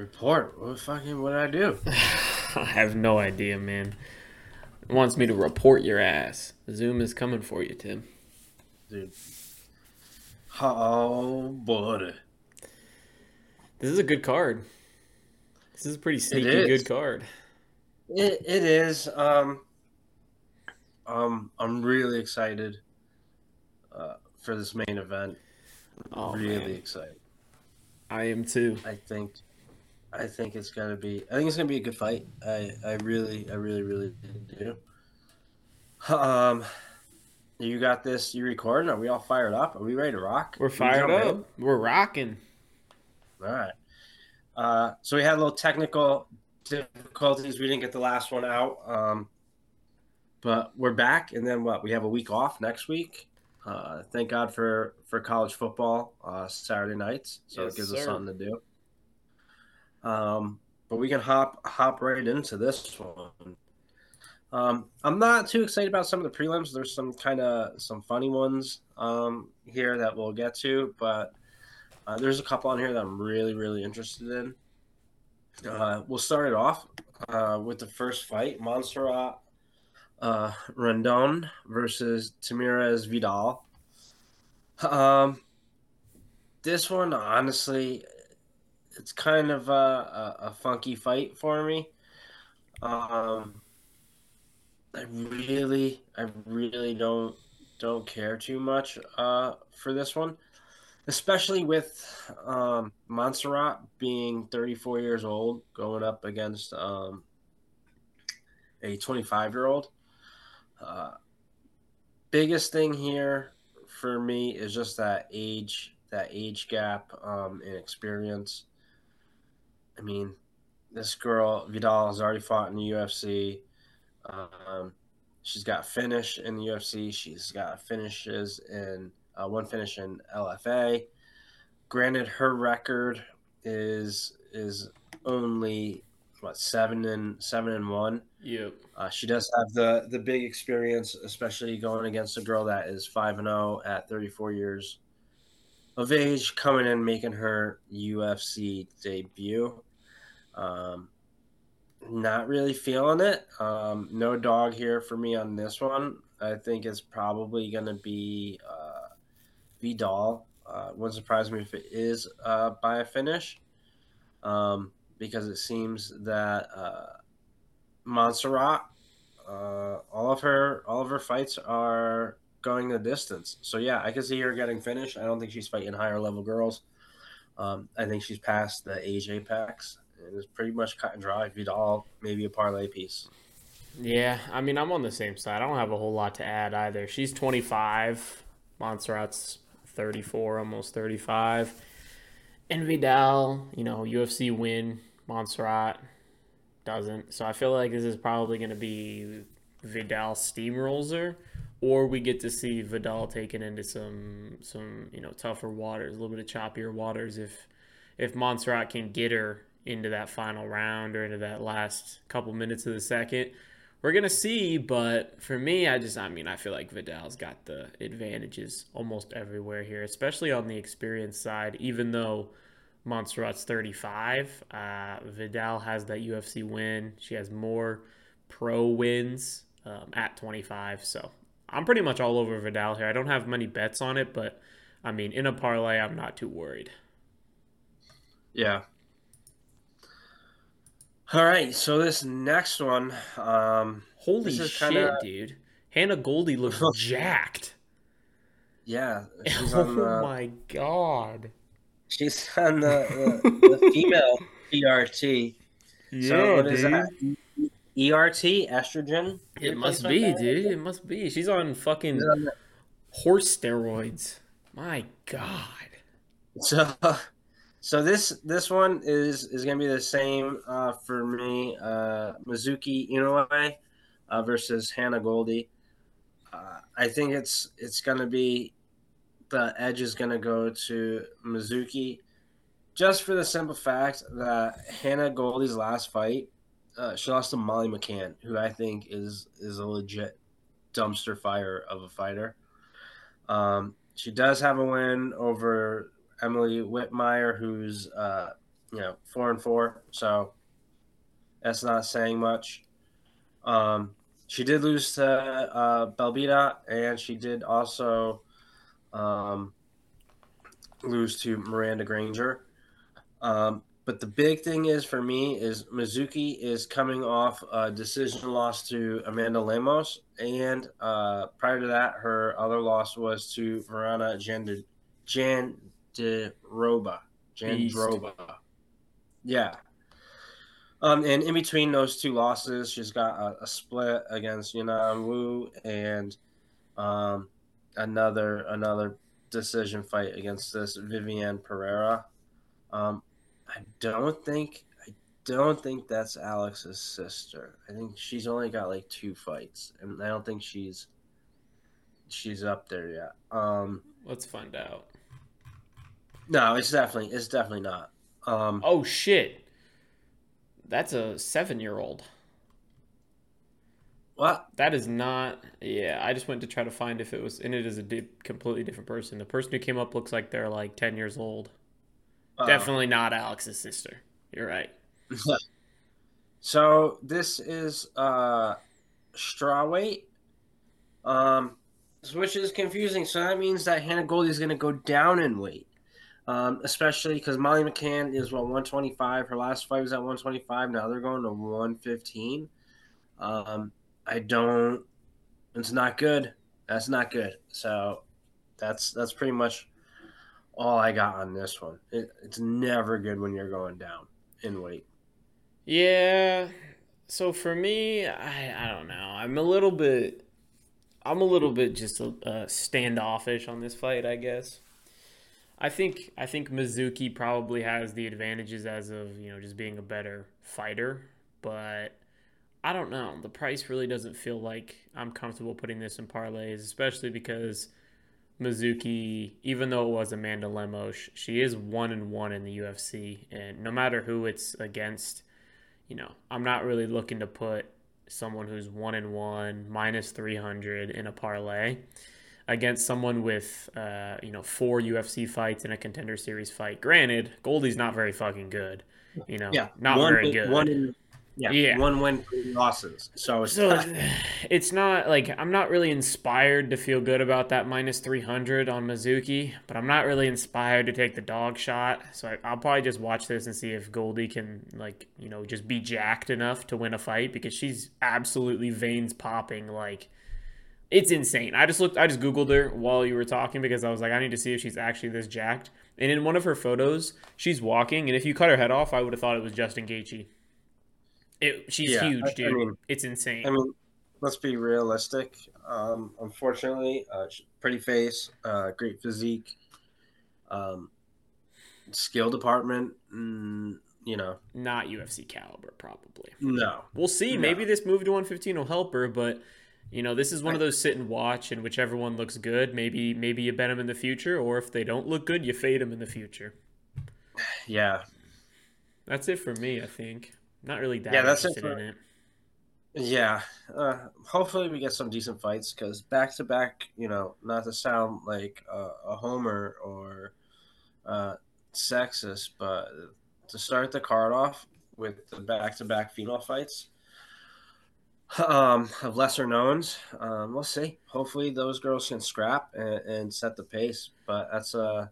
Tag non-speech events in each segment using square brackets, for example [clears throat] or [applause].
Report. What fucking what did I do? [laughs] I have no idea, man. It wants me to report your ass. Zoom is coming for you, Tim. Dude. Oh buddy. This is a good card. This is a pretty sneaky good card. It it is. Um um I'm really excited uh for this main event. Oh, really man. excited. I am too. I think I think it's gonna be I think it's gonna be a good fight. I I really I really really do. Um you got this you recording? Are we all fired up? Are we ready to rock? We're fired up. We're rocking. All right. Uh so we had a little technical difficulties. We didn't get the last one out. Um but we're back and then what? We have a week off next week. Uh thank God for for college football uh Saturday nights. So Yes, it gives us something to do. Um, but we can hop hop right into this one. Um, I'm not too excited about some of the prelims. There's some kind of some funny ones um, here that we'll get to, but uh, there's a couple on here that I'm really really interested in. Uh, we'll start it off uh, with the first fight: Montserrat uh, Rendon versus Tamires Vidal. Um, this one, honestly, it's kind of a, a, a funky fight for me. Um, I really, I really don't don't care too much uh, for this one, especially with um, Montserrat being 34 years old, going up against um, a 25 year old. Uh, biggest thing here for me is just that age, that age gap um, in experience. I mean, this girl Vidal has already fought in the UFC. Um, she's got finish in the UFC. She's got finishes in uh, one finish in LFA. Granted, her record is is only what seven and seven and one. Yep. Uh, she does have the the big experience, especially going against a girl that is five and zero at 34 years of age, coming in making her UFC debut. Um, not really feeling it. Um, no dog here for me on this one. I think it's probably going to be uh, Vidal. Uh, wouldn't surprise me if it is uh, by a finish, um, because it seems that uh, Montserrat, uh, all of her all of her fights are going the distance. So yeah, I can see her getting finished. I don't think she's fighting higher level girls. Um, I think she's past the age apex. It was pretty much cut and dry. Vidal, maybe a parlay piece. Yeah, I mean, I'm on the same side. I don't have a whole lot to add either. She's 25. Montserrat's 34, almost 35. And Vidal, you know, UFC win. Montserrat doesn't. So I feel like this is probably going to be Vidal steamrolls her, or we get to see Vidal taken into some some you know tougher waters, a little bit of choppier waters. If if Montserrat can get her into that final round or into that last couple minutes of the second, we're gonna see. But for me, I just I mean I feel like Vidal's got the advantages almost everywhere here, especially on the experience side. Even though Montserrat's 35, uh, Vidal has that UFC win. She has more pro wins um, at 25. So I'm pretty much all over Vidal here. I don't have many bets on it, but I mean in a parlay, I'm not too worried. Yeah. All right, so this next one, um, Holy shit, kinda- dude! Hannah Goldy looks [laughs] jacked. yeah, [laughs] she's oh on the my god! she's on the, the, the [laughs] female ERT. Yeah, so what is dude. that? ERT, estrogen. It must be, therapy? dude. It must be. She's on fucking Is it on the- horse steroids. My god. So, so this this one is is gonna be the same uh, for me. Uh, Mizuki Inoue uh, versus Hannah Goldy. Uh, I think it's it's gonna be the edge is gonna go to Mizuki, just for the simple fact that Hannah Goldy's last fight, uh, she lost to Molly McCann, who I think is is a legit dumpster fire of a fighter. Um, she does have a win over Emily Whitmire, who's uh, you know, four and four. So that's not saying much. Um, she did lose to uh, Belbita, and she did also um, lose to Miranda Granger. Um, but the big thing is for me is Mizuki is coming off a decision loss to Amanda Lemos, and uh, prior to that, her other loss was to Miranda Jand- Jandiroba. Jandroba. Yeah. Um, and in between those two losses, she's got a, a split against Yanan Wu and um, another another decision fight against this Viviane Pereira. Um, I don't think I don't think that's Alex's sister. I think she's only got like two fights, and I don't think she's she's up there yet. Um, Let's find out. No, it's definitely it's definitely not. Um, oh shit, that's a seven-year-old. What? That is not. Yeah, I just went to try to find if it was, and it is a di- completely different person. The person who came up looks like they're like ten years old. Uh, Definitely not Alex's sister. You're right. [laughs] so this is uh straw weight. Um which is confusing. So that means that Hannah Goldy is going to go down in weight. Um, especially because Molly McCann is what 125. Her last fight was at 125. Now they're going to 115. Um, I don't. It's not good. That's not good. So that's that's pretty much all I got on this one. It, it's never good when you're going down in weight. Yeah. So for me, I I don't know. I'm a little bit. I'm a little bit just uh, standoffish on this fight, I guess. I think I think Mizuki probably has the advantages as of you know just being a better fighter, but I don't know. The price really doesn't feel like I'm comfortable putting this in parlays, especially because Mizuki, even though it was Amanda Lemos, she is one and one in the UFC, and no matter who it's against, you know, I'm not really looking to put someone who's one and one minus 300 in a parlay against someone with uh, you know four UFC fights and a contender series fight. Granted, Goldy's not very fucking good. You know, yeah, not one, very good. One in, yeah, yeah. one win, three losses. So it's, so [sighs] it's not like I'm not really inspired to feel good about that minus 300 on Mizuki, but I'm not really inspired to take the dog shot. So I, will probably just watch this and see if Goldy can like you know just be jacked enough to win a fight because she's absolutely veins popping like. It's insane. I just looked. I just googled her while you were talking because I was like, I need to see if she's actually this jacked. And in one of her photos, she's walking, and if you cut her head off, I would have thought it was Justin Gaethje. It, she's yeah, huge, dude. I mean, it's insane. I mean, let's be realistic. Um, unfortunately, uh, pretty face, uh, great physique, um, skill department. Mm, you know, not UFC caliber, probably. No, we'll see. No. Maybe this move to 115 will help her, but you know, this is one of those sit and watch, and whichever one looks good, maybe maybe you bet them in the future, or if they don't look good, you fade them in the future. Yeah, that's it for me. I think. Not really that yeah, that's it, for, it. Yeah, uh, hopefully we get some decent fights because back to back, you know, not to sound like a homer or uh, sexist, but to start the card off with the back to back female fights um, of lesser knowns, um, we'll see. Hopefully those girls can scrap and, and set the pace, but that's a uh,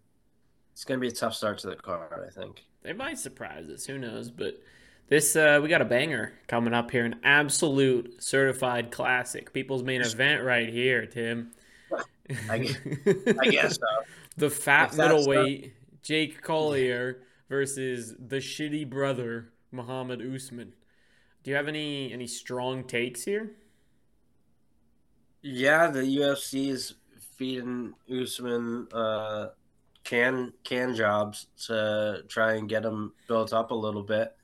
it's going to be a tough start to the card, I think. They might surprise us. Who knows? But this uh, we got a banger coming up here, an absolute certified classic, people's main event right here, Tim. I guess, [laughs] I guess so. the fat middleweight Jake Collier versus the shitty brother Muhammad Usman. Do you have any any strong takes here? Yeah, the UFC is feeding Usman uh, can can jobs to try and get him built up a little bit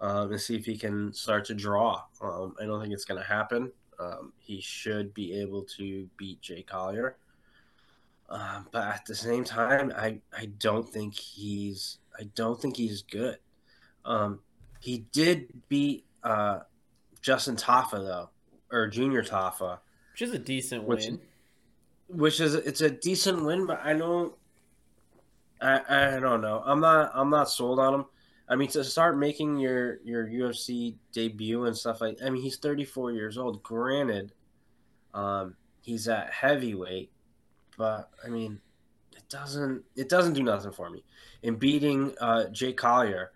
um, and see if he can start to draw. Um, I don't think it's going to happen. Um, he should be able to beat Jay Collier. Uh, but at the same time, I, I don't think he's I don't think he's good. Um, he did beat uh, Justin Tafa though, or Junior Tafa, which is a decent which, win. Which is it's a decent win, but I don't I, I don't know. I'm not I'm not sold on him. I mean, to start making your your UFC debut and stuff like, I mean, he's 34 years old. Granted, um, he's at heavyweight, but I mean, it doesn't it doesn't do nothing for me. In beating uh, Jay Collier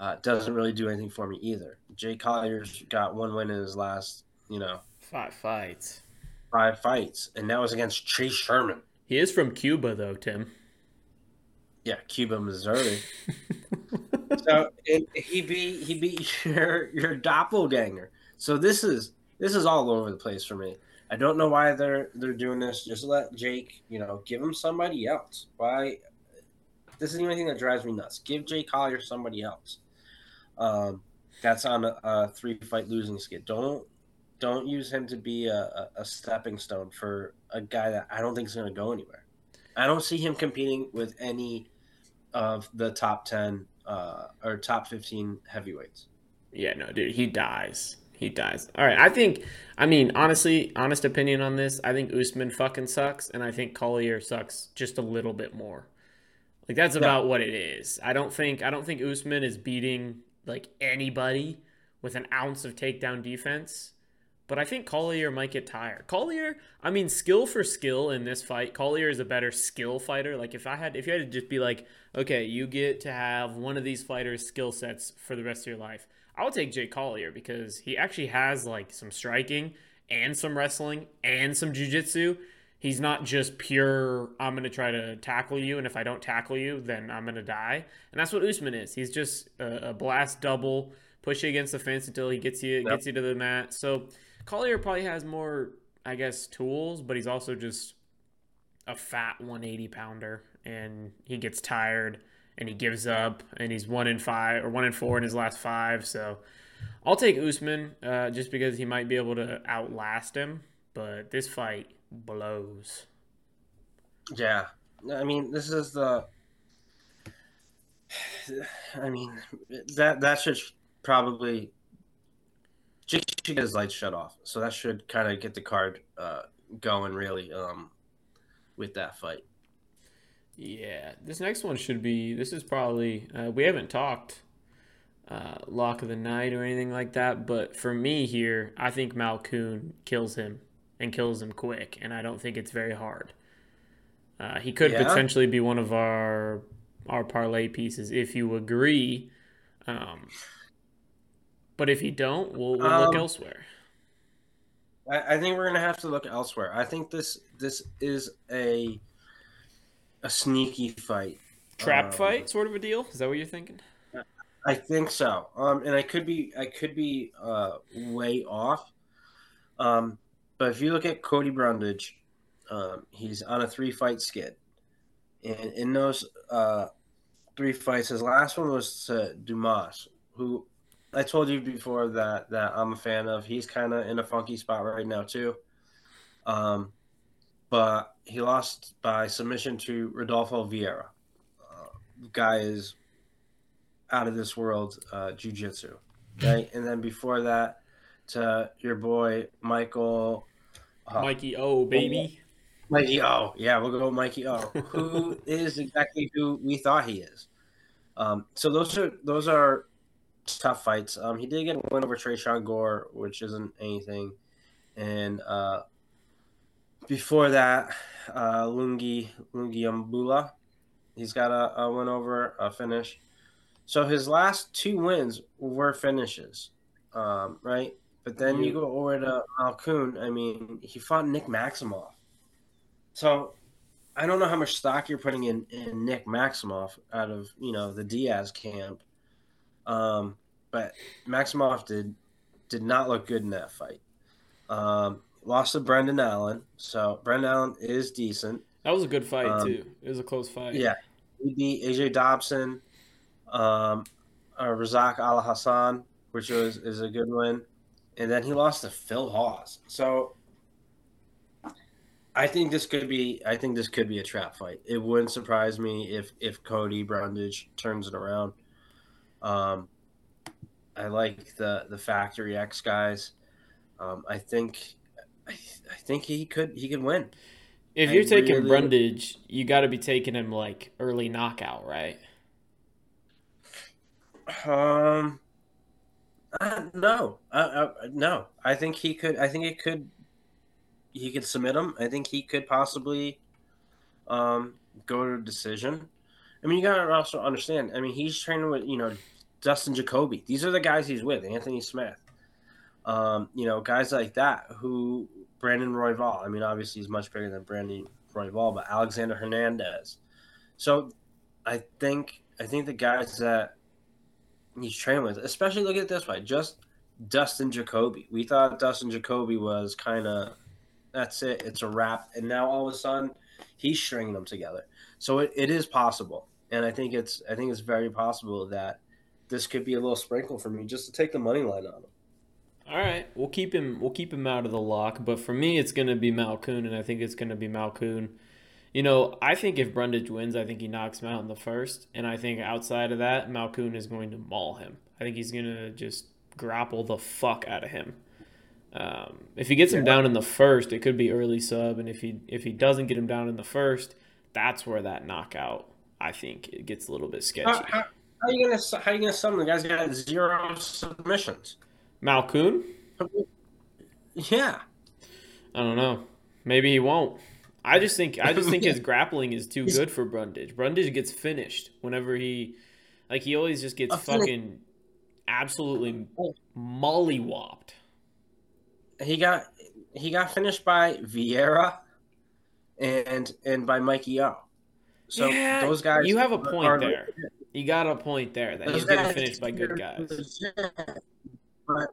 uh, doesn't really do anything for me either. Jay Collier's got one win in his last, you know, five fights, five fights, and that was against Chase Sherman. He is from Cuba, though, Tim. Yeah, Cuba, Missouri. [laughs] so it, he beat he beat [laughs] your your doppelganger. So this is this is all over the place for me. I don't know why they're they're doing this. Just let Jake, you know, give him somebody else. Why? This is the only thing that drives me nuts. Give Jake Collier somebody else. Um, that's on a, a three fight losing skid. Don't don't use him to be a, a stepping stone for a guy that I don't think is going to go anywhere. I don't see him competing with any of the top 10 uh, or top 15 heavyweights. Yeah, no, dude, he dies. He dies. All right, I think. I mean, honestly, honest opinion on this. I think Usman fucking sucks, and I think Collier sucks just a little bit more. Like that's about yeah. what it is. I don't think. I don't think Usman is beating like anybody with an ounce of takedown defense. But I think Collier might get tired. Collier, I mean, skill for skill in this fight, Collier is a better skill fighter. Like if I had, if you had to just be like, okay, you get to have one of these fighters' skill sets for the rest of your life. I would take Jay Collier because he actually has like some striking and some wrestling and some jujitsu. He's not just pure, I'm going to try to tackle you, and if I don't tackle you, then I'm going to die. And that's what Usman is. He's just a, a blast double, push you against the fence until he gets you yep. gets you to the mat. So Collier probably has more, I guess, tools, but he's also just a fat 180 pounder, and he gets tired and he gives up, and he's one in five or one in four in his last five. So I'll take Usman uh, just because he might be able to outlast him, but this fight blows. Yeah, I mean, this is the. I mean, that that should probably Jake should get his lights shut off. So that should kind of get the card uh, going really um, with that fight. Yeah, this next one should be. This is probably uh, we haven't talked uh, lock of the night or anything like that, but for me here, I think Malkoun kills him and kills him quick, and I don't think it's very hard. Uh, he could yeah. potentially be one of our our parlay pieces if you agree. Um, but if you don't, we'll, we'll um, look elsewhere. I, I think we're gonna have to look elsewhere. I think this this is a a sneaky fight, trap um, fight, sort of a deal. Is that what you're thinking? I think so. Um, and I could be I could be uh, way off. Um, but if you look at Cody Brundage, um, he's on a three fight skid, and in those uh, three fights, his last one was to Dumas, who I told you before that that I'm a fan of. He's kind of in a funky spot right now too. Um, but he lost by submission to Rodolfo Vieira. Uh, guy is out of this world uh, jiu-jitsu, right? And then before that, to your boy Michael. Uh, Mikey O, baby. Mikey O, yeah, we'll go Mikey O, who [laughs] is exactly who we thought he is. Um, so those are those are tough fights. Um, he did get a win over Trey Tresean Gore, which isn't anything. And uh, before that, uh, Lungi Lungiambula, he's got a, a win over a finish. So his last two wins were finishes, um, right? But then you go over to Malkoun. I mean, he fought Nick Maximov. So I don't know how much stock you're putting in, in Nick Maximov out of you know the Diaz camp. Um, but Maximov did did not look good in that fight. Um, lost to Brendan Allen, so Brendan Allen is decent. That was a good fight um, too. It was a close fight. Yeah, he beat AJ Dobson, um, uh, Razak Al Hassan, which was is a good win, and then he lost to Phil Hawes. So I think this could be. I think this could be a trap fight. It wouldn't surprise me if if Cody Brundage turns it around. Um, I like the the Factory X guys. Um, I think I, I, think he could he could win. If you're I taking really, Brundage, you got to be taking him like early knockout, right? Um, uh, no, uh, uh, no. I think he could. I think it could. He could submit him. I think he could possibly, um, go to a decision. I mean, you gotta also understand. I mean, he's training with you know Dustin Jacoby. These are the guys he's with. Anthony Smith. Um, you know, guys like that who Brandon Royval. I mean, obviously he's much bigger than Brandon Royval, but Alexander Hernandez. So, I think I think the guys that he's training with, especially look at this way, just Dustin Jacoby. We thought Dustin Jacoby was kind of that's it, it's a wrap, and now all of a sudden he's stringing them together. So it, it is possible, and I think it's I think it's very possible that this could be a little sprinkle for me just to take the money line on him. All right, we'll keep him. We'll keep him out of the lock. But for me, it's going to be Malkoun, and I think it's going to be Malkoun. You know, I think if Brundage wins, I think he knocks him out in the first, and I think outside of that, Malkoun is going to maul him. I think he's going to just grapple the fuck out of him. Um, if he gets him down in the first, it could be early sub, and if he if he doesn't get him down in the first, that's where that knockout I think it gets a little bit sketchy. How, how, how are you gonna how are you gonna sum the guy's got zero submissions? Malkoun? Yeah. I don't know. Maybe he won't. I just think I just think [laughs] his grappling is too good for Brundage. Brundage gets finished whenever he like he always just gets fucking absolutely mollywopped. He got he got finished by Vieira and and by Mikey O. So yeah, those guys You have a point there. You got a point there that he's getting finished by good guys. But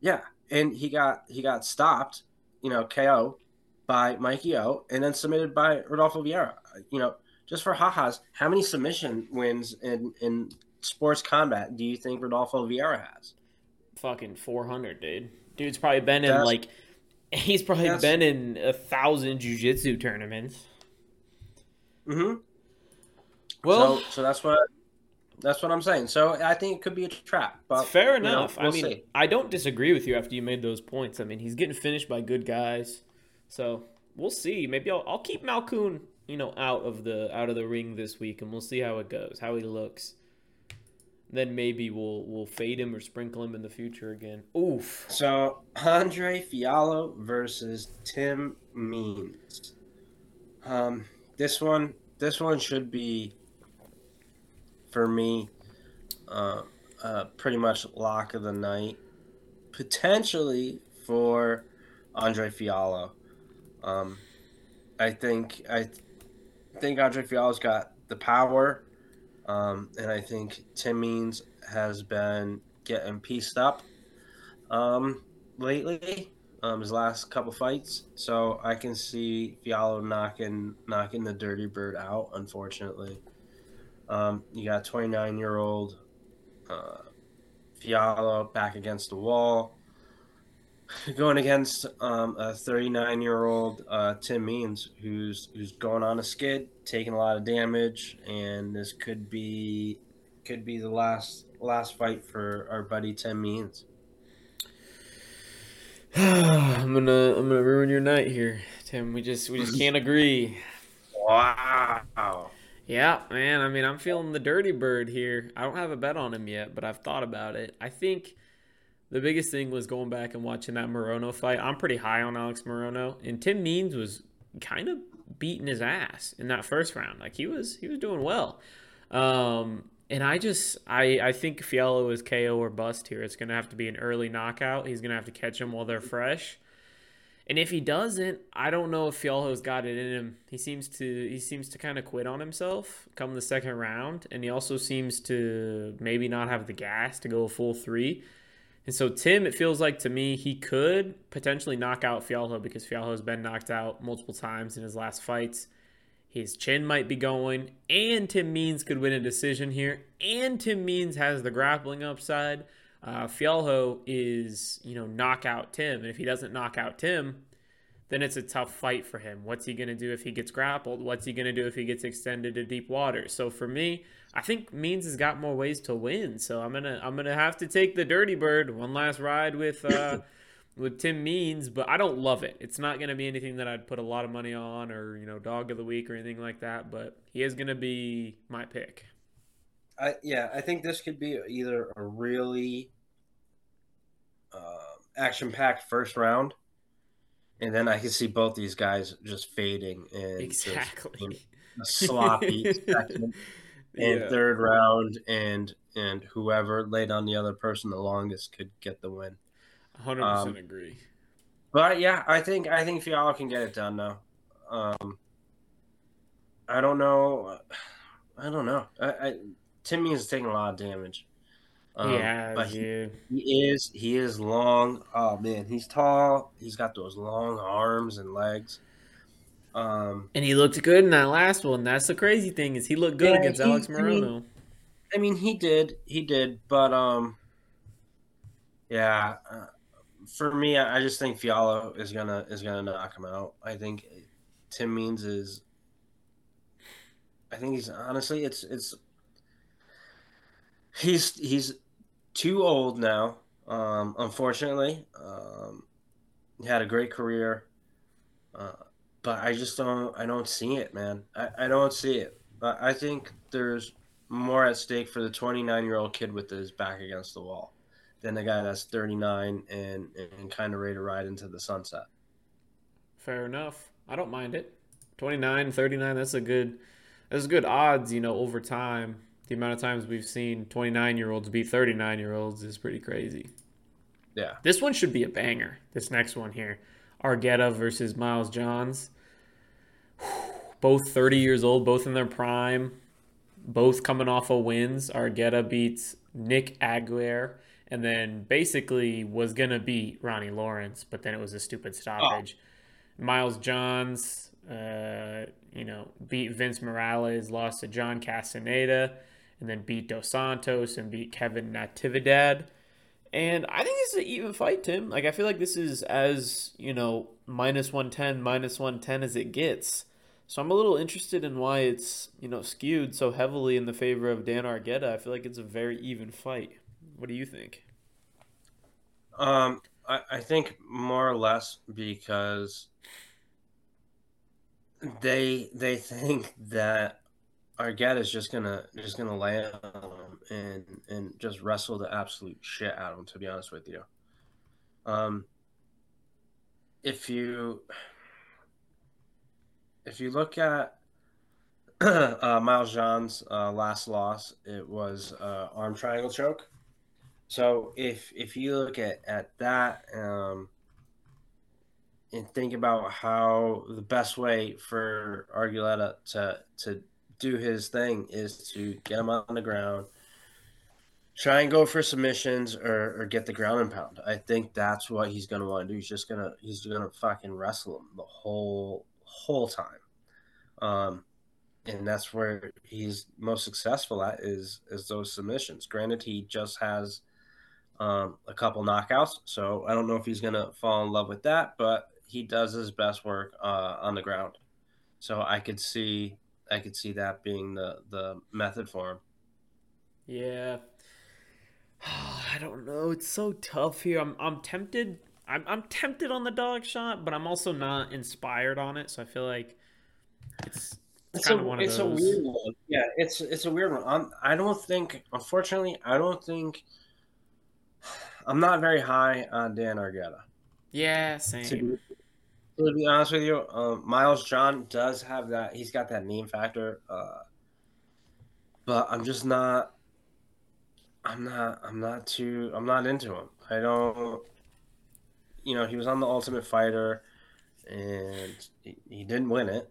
yeah, and he got he got stopped, you know, KO by Mikey O, and then submitted by Rodolfo Vieira. You know, just for ha-has, how many submission wins in in sports combat do you think Rodolfo Vieira has? Fucking four hundred, dude. Dude's probably been in like he's probably been in a thousand jujitsu tournaments. Mm-hmm. Well, so, so that's what that's what I'm saying. So I think it could be a trap. But fair enough. Know, we'll I mean, see. I don't disagree with you after you made those points. I mean, he's getting finished by good guys, so we'll see. Maybe I'll, I'll keep Malkoun, you know, out of the out of the ring this week, and we'll see how it goes, how he looks. Then maybe we'll we'll fade him or sprinkle him in the future again. Oof. So Andre Fialho versus Tim Means. Um, this one, this one should be for me, uh, uh, pretty much lock of the night, potentially for Andre Fialho. Um, I think I think Andre Fialho's got the power, um, and I think Tim Means has been getting pieced up um, lately. Um, his last couple fights, so I can see Fialho knocking knocking the Dirty Bird out. Unfortunately. Um, you got 29 year old uh, Fialho back against the wall. Going against um, a 39 year old uh, Tim Means, who's who's going on a skid, taking a lot of damage, and this could be could be the last last fight for our buddy Tim Means. [sighs] I'm gonna I'm gonna ruin your night here, Tim. We just we just can't agree. Wow. Yeah, man. I mean, I'm feeling the dirty bird here. I don't have a bet on him yet, but I've thought about it. I think the biggest thing was going back and watching that Morono fight. I'm pretty high on Alex Morono, and Tim Means was kind of beating his ass in that first round. Like he was, he was doing well. Um, and I just, I, I think Fialho is KO or bust here. It's gonna have to be an early knockout. He's gonna have to catch him while they're fresh. And if he doesn't, I don't know if Fialho's got it in him. He seems to he seems to kind of quit on himself come the second round, and he also seems to maybe not have the gas to go a full three. And so Tim, it feels like to me he could potentially knock out Fialho because Fialho has been knocked out multiple times in his last fights. His chin might be going, and Tim Means could win a decision here, and Tim Means has the grappling upside. Uh, Fialho is, you know, knock out Tim. And if he doesn't knock out Tim, then it's a tough fight for him. What's he going to do if he gets grappled? What's he going to do if he gets extended to deep water? So for me, I think Means has got more ways to win. So I'm gonna I'm gonna have to take the Dirty Bird one last ride with uh, [laughs] with Tim Means, but I don't love it. It's not gonna be anything that I'd put a lot of money on or you know dog of the week or anything like that. But he is gonna be my pick. I yeah, I think this could be either a really uh, action-packed first round, and then I can see both these guys just fading and exactly sloppy [laughs] second and yeah. third round, and and whoever laid on the other person the longest could get the win. Hundred um, percent agree. But yeah, I think I think Fialho can get it done now. Um, I don't know. I don't know. I, I Tim Means taking a lot of damage. Um, yeah, but he, he, is he is long. Oh man, he's tall. He's got those long arms and legs. Um, and he looked good in that last one. That's the crazy thing is he looked good yeah, against he, Alex Morono. I mean, I mean, he did, he did, but um, yeah. Uh, for me, I just think Fialho is gonna is gonna knock him out. I think Tim Means is. I think he's honestly, it's it's. He's he's too old now. Um, unfortunately, um, he had a great career, uh, but I just don't. I don't see it, man. I, I don't see it. But I think there's more at stake for the 29 year old kid with his back against the wall than the guy that's 39 and and kind of ready to ride into the sunset. Fair enough. I don't mind it. 29, 39, that's a good that's good odds, you know, over time. The amount of times we've seen 29 year olds beat 39 year olds is pretty crazy. Yeah. This one should be a banger. This next one here. Argueta versus Miles Johns. [sighs] Both 30 years old, both in their prime, both coming off of wins. Argueta beats Nick Aguirre and then basically was going to beat Ronnie Lawrence, but then it was a stupid stoppage. Oh. Miles Johns, uh, you know, beat Vince Morales, lost to John Castaneda, and then beat Dos Santos and beat Kevin Natividad. And I think this is an even fight, Tim. Like, I feel like this is as, you know, minus 110, minus 110 as it gets. So I'm a little interested in why it's, you know, skewed so heavily in the favor of Dan Argueta. I feel like it's a very even fight. What do you think? Um, I, I think more or less because they they [laughs] think that Argueta is just gonna just gonna lay on him and and just wrestle the absolute shit out of him. To be honest with you, um, if you if you look at [clears throat] uh, Miles John's uh, last loss, it was uh, arm triangle choke. So if if you look at at that um, and think about how the best way for Argueta to to do his thing is to get him on the ground, try and go for submissions or, or get the ground and pound. I think that's what he's gonna want to do. He's just gonna he's gonna fucking wrestle him the whole whole time. Um, and that's where he's most successful at is is those submissions. Granted, he just has um, a couple knockouts. So I don't know if he's to fall in love with that, but he does his best work uh, on the ground. So I could see I could see that being the the method for him. Yeah. [sighs] I don't know. It's so tough here. I'm I'm tempted. I'm I'm tempted on the dog shot, but I'm also not inspired on it. So I feel like it's it's, it's kind a, of one of it's those. a weird one. Yeah, it's it's a weird one. I'm, I don't think, unfortunately, I don't think [sighs] I'm not very high on Dan Argueta. Yeah, same. To be, to be honest with you, um, Miles John does have that. He's got that name factor, uh, but I'm just not. I'm not. I'm not too. I'm not into him. I don't. You know, he was on the Ultimate Fighter, and he, he didn't win it.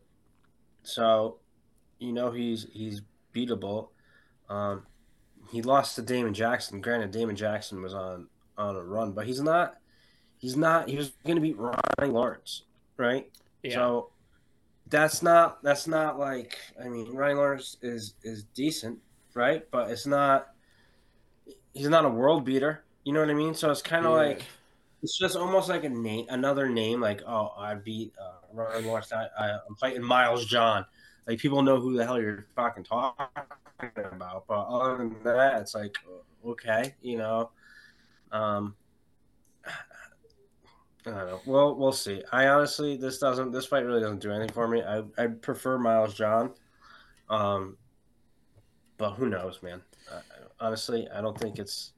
So, you know, he's he's beatable. Um, he lost to Damon Jackson. Granted, Damon Jackson was on on a run, but he's not. He's not. He was going to beat Ronnie Lawrence, right? Yeah. So that's not. That's not like. I mean, Ryan Lawrence is is decent, right? But it's not. He's not a world beater. You know what I mean? So it's kind of yeah. like. It's just almost like a name, another name. Like, oh, I beat uh, Ronnie Lawrence. I, I'm fighting Miles John. Like people know who the hell you're fucking talking about. But other than that, it's like okay, you know. Um, I don't know. Well, we'll see. I honestly, this doesn't. This fight really doesn't do anything for me. I I prefer Miles John. Um, but who knows, man? Uh, honestly, I don't think it's.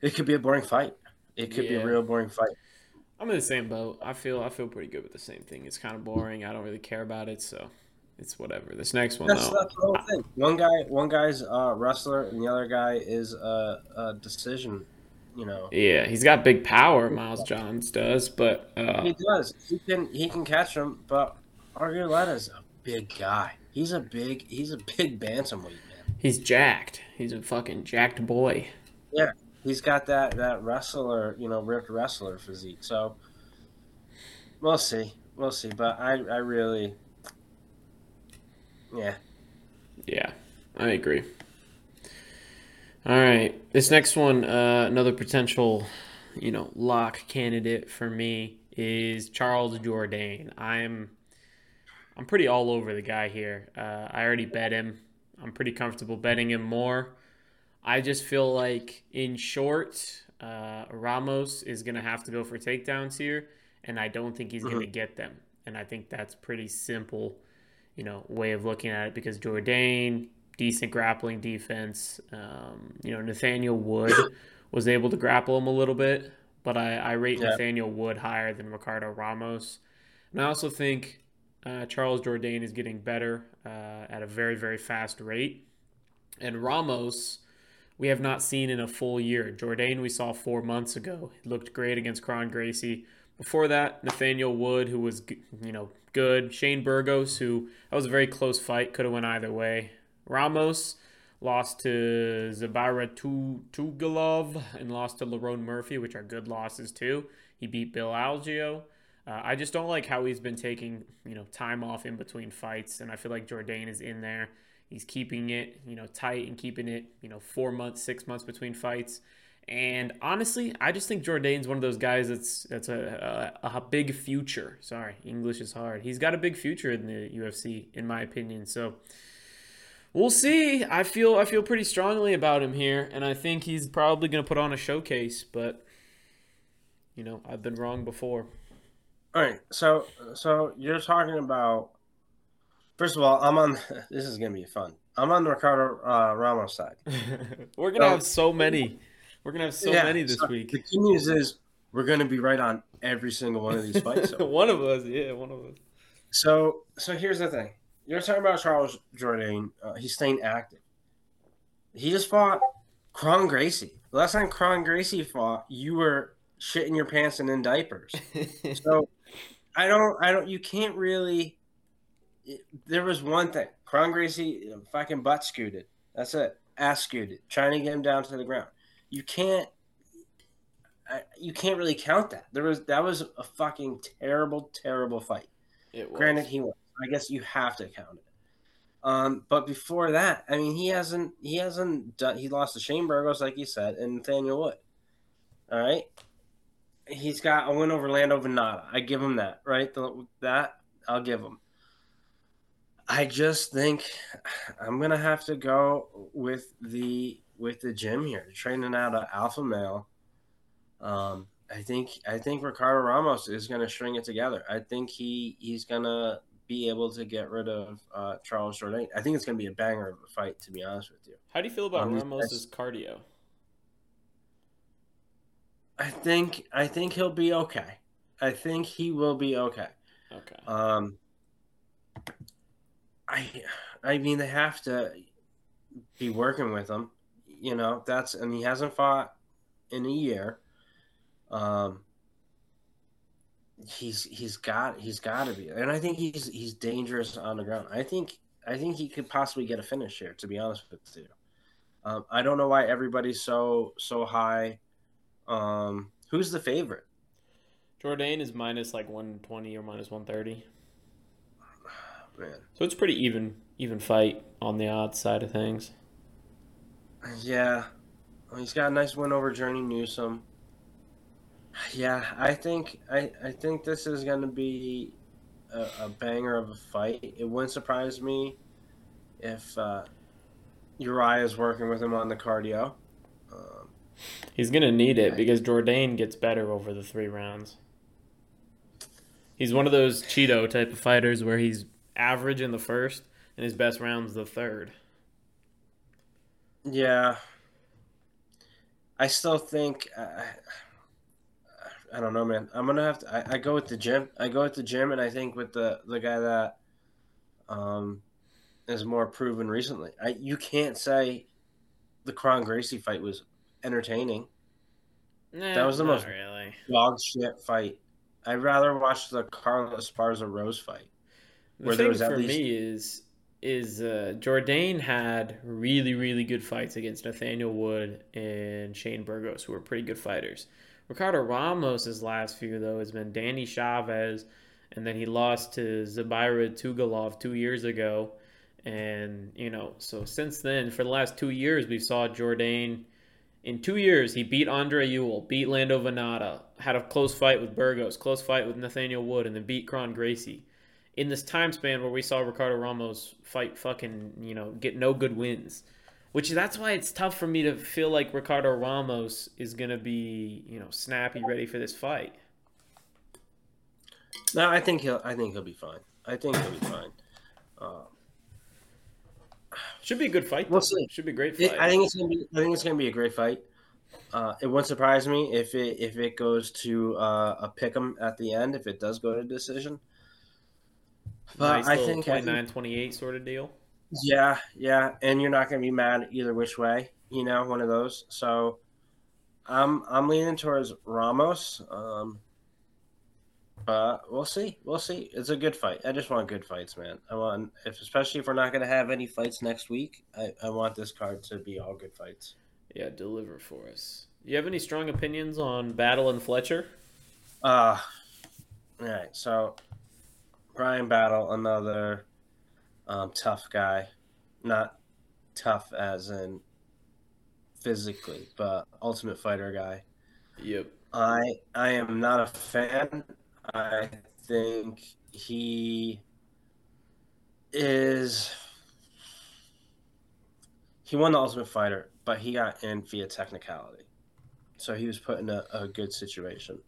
It could be a boring fight. It could yeah. be a real boring fight. I'm in the same boat. I feel I feel pretty good with the same thing. It's kind of boring. I don't really care about it, so it's whatever. This next one, that's, though, that's the whole thing. One guy, one guy's a wrestler, and the other guy is a, a decision. You know. Yeah, he's got big power. Miles Johns does, but uh, he does. He can he can catch him, but Argueleta's a big guy. He's a big he's a big bantamweight man. He's jacked. He's a fucking jacked boy. Yeah, he's got that that wrestler, you know, ripped wrestler physique. So we'll see, we'll see. But I I really, yeah, yeah, I agree. All right, this next one, uh, another potential, you know, lock candidate for me is Charles Jourdain. I'm I'm pretty all over the guy here. Uh, I already bet him. I'm pretty comfortable betting him more. I just feel like, in short, uh, Ramos is going to have to go for takedowns here, and I don't think he's mm-hmm. going to get them. And I think that's pretty simple, you know, way of looking at it because Jourdain, decent grappling defense. Um, you know, Nathaniel Wood was able to grapple him a little bit, but I, I rate yeah. Nathaniel Wood higher than Ricardo Ramos. And I also think uh, Charles Jourdain is getting better uh, at a very, very fast rate. And Ramos, we have not seen in a full year. Jourdain, we saw four months ago. He looked great against Kron Gracie. Before that, Nathaniel Wood, who was, you know, good. Shane Burgos, who that was a very close fight, could have went either way. Ramos lost to Zubaira Tukhugov and lost to Lerone Murphy, which are good losses too. He beat Bill Algeo. Uh, I just don't like how he's been taking you know time off in between fights, and I feel like Jourdain is in there. He's keeping it you know tight and keeping it you know four months, six months between fights. And honestly, I just think Jourdain's one of those guys that's that's a, a, a big future. Sorry, English is hard. He's got a big future in the UFC, in my opinion. So we'll see. I feel I feel pretty strongly about him here, and I think he's probably going to put on a showcase. But you know, I've been wrong before. All right, so so you're talking about. First of all, I'm on. [laughs] This is gonna be fun. I'm on the Ricardo uh, Ramos side. [laughs] we're gonna so, have so many. We're gonna have so yeah, many this so week. The good news is we're gonna be right on every single one of these fights. So. [laughs] one of us, yeah, one of us. So so here's the thing. You're talking about Charles Jourdain. Uh, he's staying active. He just fought Kron Gracie. The last time Kron Gracie fought, you were shitting your pants and in diapers. [laughs] so I don't, I don't, you can't really. It, there was one thing. Kron Gracie fucking butt scooted. That's it. Ass scooted. Trying to get him down to the ground. You can't. you can't really count that. There was that was a fucking terrible, terrible fight. It was. Granted, he won. I guess you have to count it. Um, but before that, I mean, he hasn't he hasn't done. He lost to Shane Burgos, like you said, and Nathaniel Wood. All right, he's got a win over Lando Vannata. I give him that, right? The, that I'll give him. I just think I'm gonna have to go with the with the gym here, training out of alpha male. Um, I think I think Ricardo Ramos is gonna string it together. I think he he's gonna be able to get rid of uh, Charles Jourdain. I think it's gonna be a banger of a fight, to be honest with you. How do you feel about um, Ramos's cardio? I think I think he'll be okay. I think he will be okay. Okay. Um I I mean they have to be working with him. You know, that's and he hasn't fought in a year. Um he's he's got he's got to be. And I think he's he's dangerous on the ground. I think I think he could possibly get a finish here to be honest with you. Um, I don't know why everybody's so so high um, who's the favorite? Jourdain is minus like 120 or minus 130. [sighs] Man. So it's pretty even even fight on the odds side of things. Yeah. Well, he's got a nice win over Journey Newson. Yeah, I think I, I think this is going to be a, a, banger of a fight. It wouldn't surprise me if uh, Uriah is working with him on the cardio. He's gonna need it because Jourdain gets better over the three rounds. He's one of those Cheeto type of fighters where he's average in the first and his best round's the third. Yeah. I still think I, I don't know, man. I'm gonna have to. I, I, go with the gym. I go with the gym, and I think with the the guy that um is more proven recently. I you can't say the Kron Gracie fight was entertaining. Nah, that was the most really. dog shit fight. I'd rather watch the Carla Esparza Rose fight. The thing for least... me is is uh, Jourdain had really really good fights against Nathaniel Wood and Shane Burgos, who were pretty good fighters. Ricardo Ramos's last few though has been Danny Chavez, and then he lost to Zubaira Tukhugov two years ago, and you know so since then for the last two years we saw Jourdain. In two years, he beat Andre Ewell, beat Lando Vannata, had a close fight with Burgos, close fight with Nathaniel Wood, and then beat Kron Gracie. In this time span where we saw Ricardo Ramos fight fucking, you know, get no good wins. Which that's why it's tough for me to feel like Ricardo Ramos is gonna be, you know, snappy, ready for this fight. No, I think he'll. I think he'll be fine. I think he'll be fine. Um, Should be a good fight. Though. We'll see. Should be a great fight. It, I think it's gonna be. I think it's gonna be a great fight. Uh, it wouldn't surprise me if it if it goes to uh, a pick'em at the end. If it does go to decision, but nice I think 29, 28 sort of deal. Yeah, yeah, and you're not going to be mad either which way. You know, one of those. So, I'm I'm leaning towards Ramos. Um, but we'll see. We'll see. It's a good fight. I just want good fights, man. I want, if especially if we're not going to have any fights next week, I, I want this card to be all good fights. Yeah, deliver for us. You have any strong opinions on Battle and Fletcher? Uh, all right. So, Bryan Battle, another um, tough guy, not tough as in physically, but Ultimate Fighter guy. Yep. I I am not a fan. I think he is he won the Ultimate Fighter, but he got in via technicality, so he was put in a, a good situation.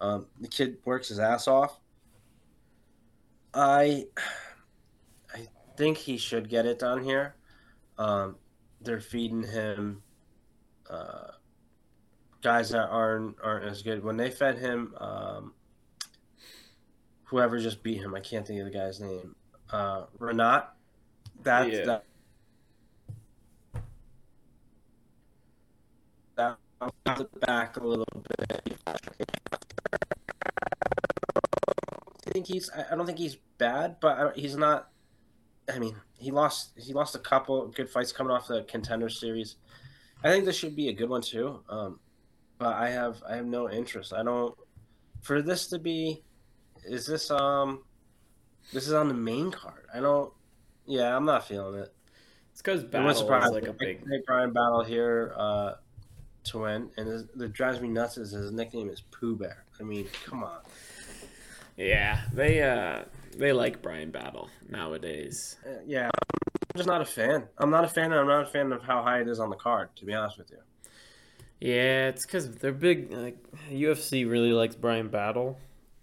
Um, the kid works his ass off. I think he should get it done here. Um, they're feeding him uh, guys that aren't aren't as good. When they fed him, um, whoever just beat him, I can't think of the guy's name. Uh, Rinat. That yeah. that. That back a little bit. I think he's. I don't think he's bad, but he's not I mean, he lost he lost a couple good fights coming off the contender series. I think this should be a good one too. Um, but I have I have no interest. I don't for this to be. Is this um, this is on the main card? I don't. Yeah, I'm not feeling it. It's because battle is like a big. Bryan Battle here uh, to win, and the drives me nuts is his nickname is Pooh Bear. I mean, come on. Yeah, they uh they like Bryan Battle nowadays. Uh, yeah, I'm just not a fan. I'm not a fan. and I'm not a fan of how high it is on the card. To be honest with you. Yeah, it's because they're big. Like UFC really likes Bryan Battle,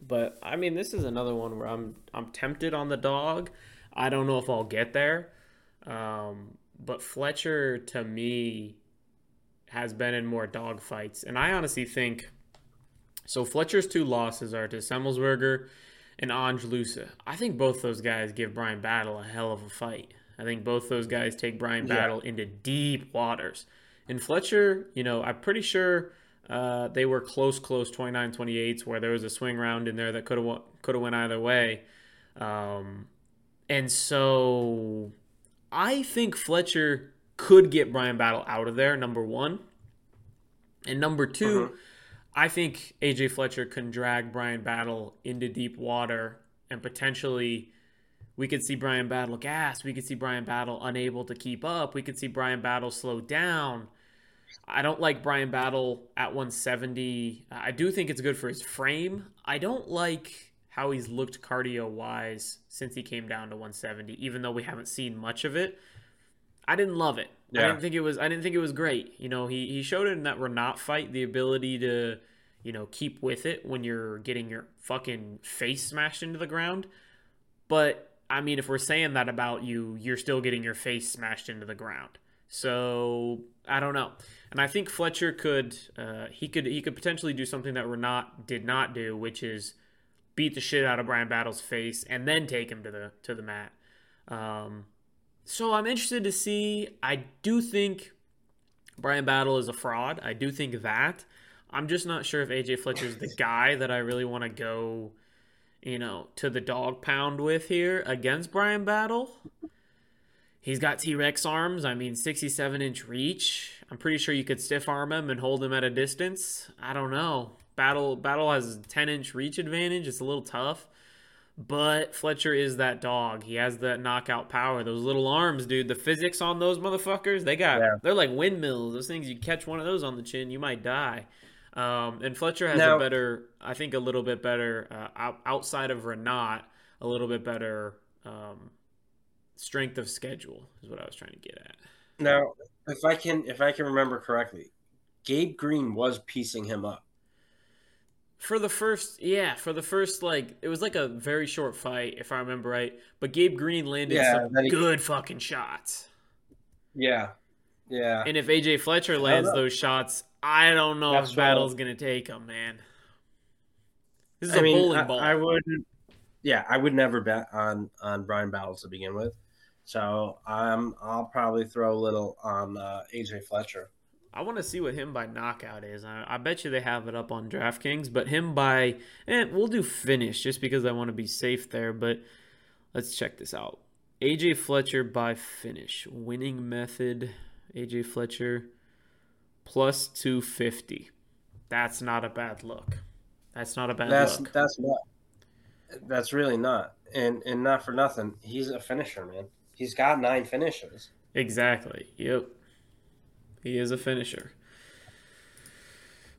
but I mean, this is another one where I'm I'm tempted on the dog. I don't know if I'll get there. Um, but Fletcher to me has been in more dog fights, and I honestly think so. Fletcher's two losses are to Semelsberger and Ange Loosa. I think both those guys give Bryan Battle a hell of a fight. I think both those guys take yeah. Battle into deep waters. And Fletcher, you know, I'm pretty sure uh, they were close, close 29 28s where there was a swing round in there that could have could have went either way. Um, and so I think Fletcher could get Bryan Battle out of there, number one. And number 2 uh-huh. I think AJ Fletcher can drag Bryan Battle into deep water and potentially we could see Bryan Battle gas. We could see Bryan Battle unable to keep up. We could see Bryan Battle slow down. I don't like Bryan Battle at 170. I do think it's good for his frame. I don't like how he's looked cardio wise since he came down to 170, even though we haven't seen much of it. I didn't love it. Yeah. I didn't think it was. I didn't think it was great. You know, he he showed it in that Rinat fight the ability to, you know, keep with it when you're getting your fucking face smashed into the ground. But I mean, if we're saying that about you, you're still getting your face smashed into the ground. So I don't know. And I think Fletcher could uh, he could he could potentially do something that Rinat did not do, which is beat the shit out of Bryan Battle's face and then take him to the to the mat. Um, so I'm interested to see. I do think Bryan Battle is a fraud. I do think that. I'm just not sure if AJ Fletcher is the guy that I really want to go, you know, to the dog pound with here against Bryan Battle. He's got T Rex arms. I mean, 67 inch reach. I'm pretty sure you could stiff arm him and hold him at a distance. I don't know. Battle Battle has 10 inch reach advantage. It's a little tough. But Fletcher is that dog. He has that knockout power. Those little arms, dude. The physics on those motherfuckers, they got yeah. they're like windmills. Those things you catch one of those on the chin, you might die. Um, and Fletcher has now, a better, I think, a little bit better uh, outside of Rinat, a little bit better um, strength of schedule is what I was trying to get at. Now, if I can if I can remember correctly, Gabe Green was piecing him up. For the first, yeah, for the first like it was like a very short fight if I remember right, but Gabe Green landed yeah, some he... good fucking shots. Yeah. Yeah. And if AJ Fletcher lands those shots, I don't know That's if Battle's going to take him, man. This is I a mean, bowling I, ball. I would yeah, I would never bet on on brian battles to begin with. So um, I'll probably throw a little on uh, AJ Fletcher. I want to see what him by knockout is. I, I, bet you they have it up on DraftKings, but him by and eh, we'll do finish just because I want to be safe there. But let's check this out. AJ Fletcher by finish winning method. AJ Fletcher plus two fifty. That's not a bad look. That's not a bad that's, look. That's not. That's really not. And and not for nothing. He's a finisher, man. He's got nine finishes. Exactly. Yep. He is a finisher.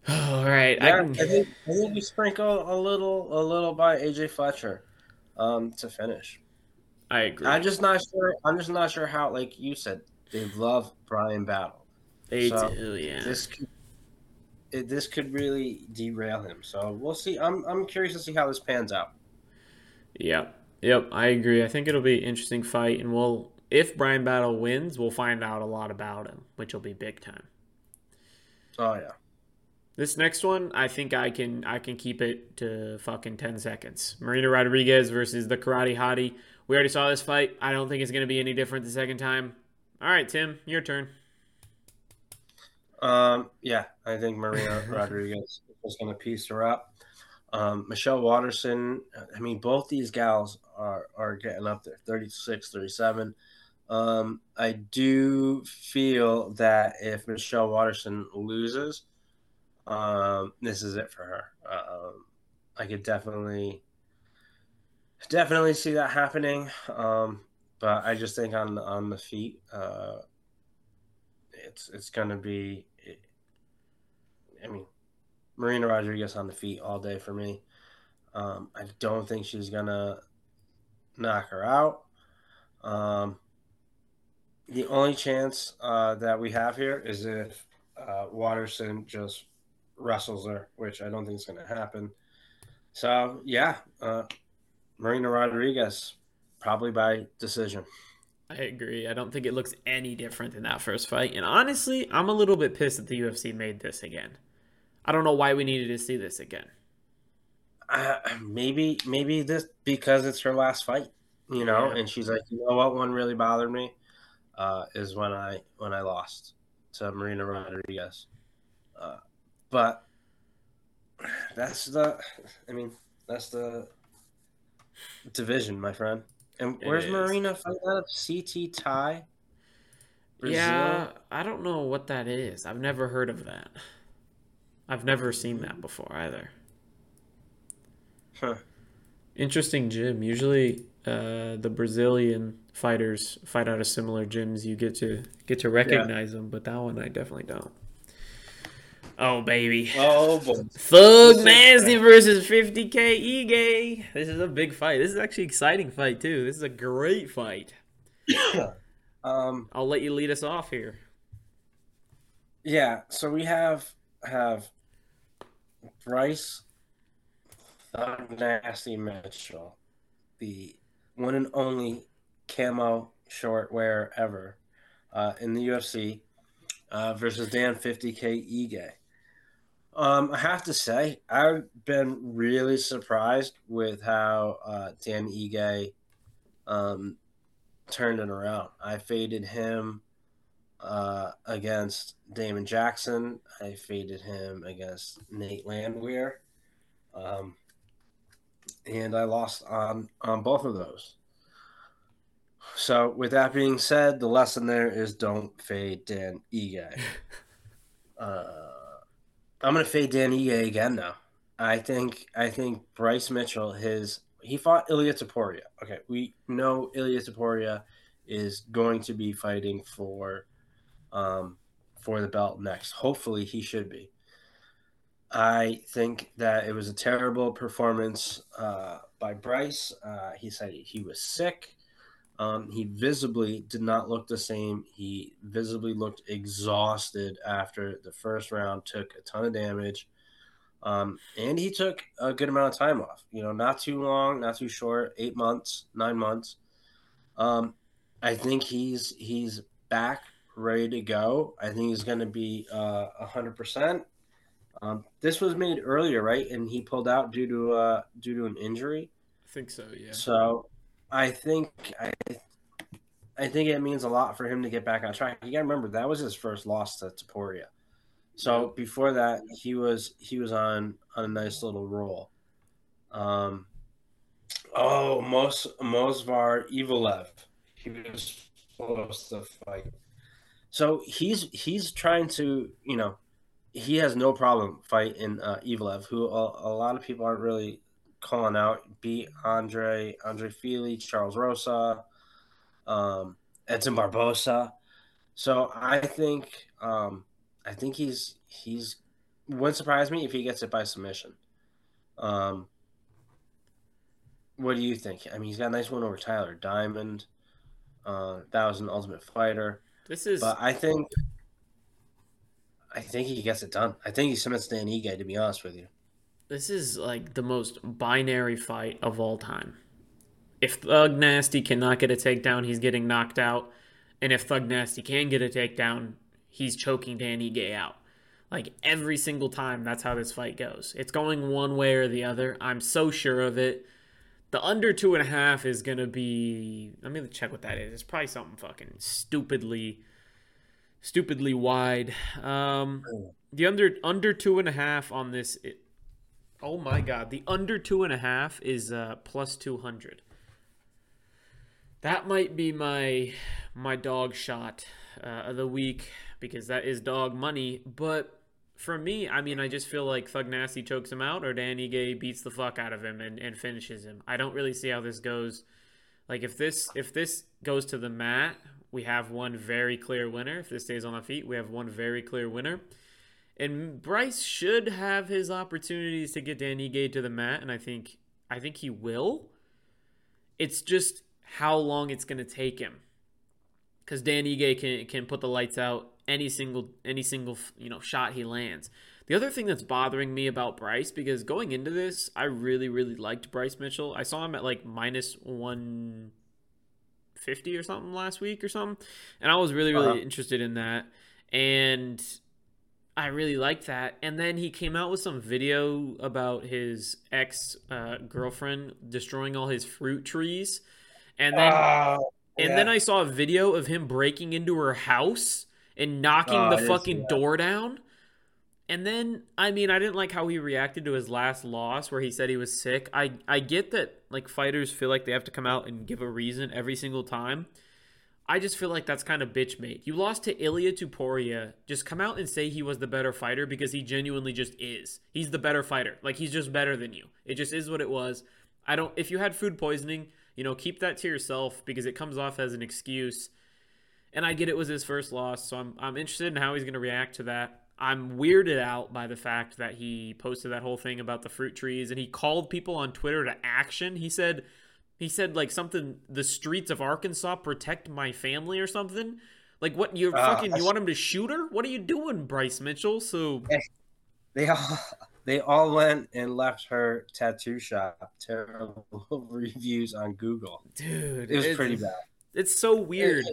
[sighs] All right. Yeah, I, can... I think I think we sprinkle a little a little by AJ Fletcher um, to finish. I agree. I'm just not sure. I'm just not sure how, like you said, they love Bryan Battle. They so do, yeah. This could, it, this could really derail him. So we'll see. I'm I'm curious to see how this pans out. Yep. Yep, I agree. I think it'll be an interesting fight, and we'll if Bryan Battle wins, we'll find out a lot about him, which will be big time. Oh yeah. This next one, I think I can I can keep it to fucking ten seconds. Marina Rodriguez versus the Karate Hottie. We already saw this fight. I don't think it's gonna be any different the second time. All right, Tim, your turn. Um, yeah, I think Marina [laughs] Rodriguez is gonna piece her up. Um, Michelle Waterson, I mean, both these gals are, are getting up there 36, 37. Um, I do feel that if Michelle Waterson loses, um, this is it for her. Um, I could definitely, definitely see that happening. Um, but I just think on on the feet, uh, it's it's going to be. I mean, Marina Rodriguez on the feet all day for me. Um, I don't think she's gonna knock her out. Um, the only chance uh, that we have here is if uh, Waterson just wrestles her, which I don't think is going to happen. So yeah, uh, Marina Rodriguez probably by decision. I agree. I don't think it looks any different than that first fight. And honestly, I'm a little bit pissed that the UFC made this again. I don't know why we needed to see this again. Uh, maybe, maybe this because it's her last fight, you know, yeah. and she's like, you know what, one really bothered me, uh, is when I when I lost to Marina Rodriguez, uh, but that's the, I mean, that's the division, my friend. And where's Marina fight out of CT Thai? Yeah, I don't know what that is. I've never heard of that. I've never seen that before either. Huh. Interesting gym. Usually, uh, the Brazilian fighters fight out of similar gyms. You get to get to recognize yeah. them, but that one I definitely don't. Oh baby. Oh boy. Thug Nasty versus 50k Ige. This is a big fight. This is actually exciting fight too. This is a great fight. [coughs] um, I'll let you lead us off here. Yeah. So we have have Bryce Thug Nasty Mitchell, the one and only camo short wear ever, uh, in the UFC uh, versus Dan 50K Ige. Um, I have to say, I've been really surprised with how uh, Dan Ige um, turned it around. I faded him uh, against Damon Jackson. I faded him against Nate Landwehr. Um, and I lost on, on both of those. So, with that being said, the lesson there is don't fade Dan Ige. [laughs] uh, I'm gonna fade Dan Ige again now. I think I think Bryce Mitchell his he fought Ilia Topuria. Okay, we know Ilia Topuria is going to be fighting for um, for the belt next. Hopefully, he should be. I think that it was a terrible performance uh, by Bryce. Uh, he said he was sick. Um, he visibly did not look the same. He visibly looked exhausted after the first round, took a ton of damage. Um, and he took a good amount of time off. You know, not too long, not too short, eight months, nine months. Um, I think he's he's back, ready to go. I think he's going to be uh, hundred percent. Um, this was made earlier, right? And he pulled out due to uh, due to an injury. I think so. Yeah. So I think I I think it means a lot for him to get back on track. You got to remember that was his first loss to Topuria. So before that, he was he was on on a nice little roll. Um, oh, Mos Movsar Evloev, he was supposed to fight. So he's he's trying to you know he has no problem fighting uh, Evloev, who a, a lot of people aren't really calling out beat Andre Andre Fili, Charles Rosa, um, Edson Barbosa. So I think um, I think he's he's wouldn't surprise me if he gets it by submission. Um, what do you think? I mean, he's got a nice one over Tyler Diamond. Uh, that was an Ultimate Fighter. This is, but I think I think he gets it done. I think he submits Dan Ige. To be honest with you. This is like the most binary fight of all time. If Thug Nasty cannot get a takedown, he's getting knocked out. And if Thug Nasty can get a takedown, he's choking Dan Ige out. Like every single time, that's how this fight goes. It's going one way or the other. I'm so sure of it. The under two and a half is gonna be. Let me check what that is. It's probably something fucking stupidly, stupidly wide. Um, the under under two and a half on this. It, Oh my god, the under two and a half is uh, plus two hundred. That might be my my dog shot uh, of the week because that is dog money. But for me, I mean, I just feel like Thug Nasty chokes him out or Dan Ige beats the fuck out of him and, and finishes him. I don't really see how this goes. Like if this if this goes to the mat, we have one very clear winner. If this stays on the feet, we have one very clear winner. And Bryce should have his opportunities to get Dan Ige to the mat, and I think I think he will. It's just how long it's going to take him, because Dan Ige can can put the lights out any single any single you know shot he lands. The other thing that's bothering me about Bryce, because going into this, I really really liked Bryce Mitchell. I saw him at like minus one fifty or something last week or something, and I was really really uh-huh. interested in that. And I really liked that. And then he came out with some video about his ex uh, girlfriend destroying all his fruit trees, and then uh, and then I saw a video of him breaking into her house and knocking oh, the fucking door down. And then, I mean, I didn't like how he reacted to his last loss, where he said he was sick. I I get that like fighters feel like they have to come out and give a reason every single time. I just feel like that's kind of bitch made. You lost to Ilia Topuria. Just come out and say he was the better fighter because he genuinely just is. He's the better fighter. Like he's just better than you. It just is what it was. I don't if you had food poisoning, you know, keep that to yourself because it comes off as an excuse. And I get it was his first loss, so I'm I'm interested in how he's going to react to that. I'm weirded out by the fact that he posted that whole thing about the fruit trees and he called people on Twitter to action. He said he said like something the streets of Arkansas protect my family or something. Like what you uh, fucking you want him to shoot her? What are you doing, Bryce Mitchell? So they all they all went and left her tattoo shop. Terrible [laughs] reviews on Google. Dude, it was pretty bad. It's so weird.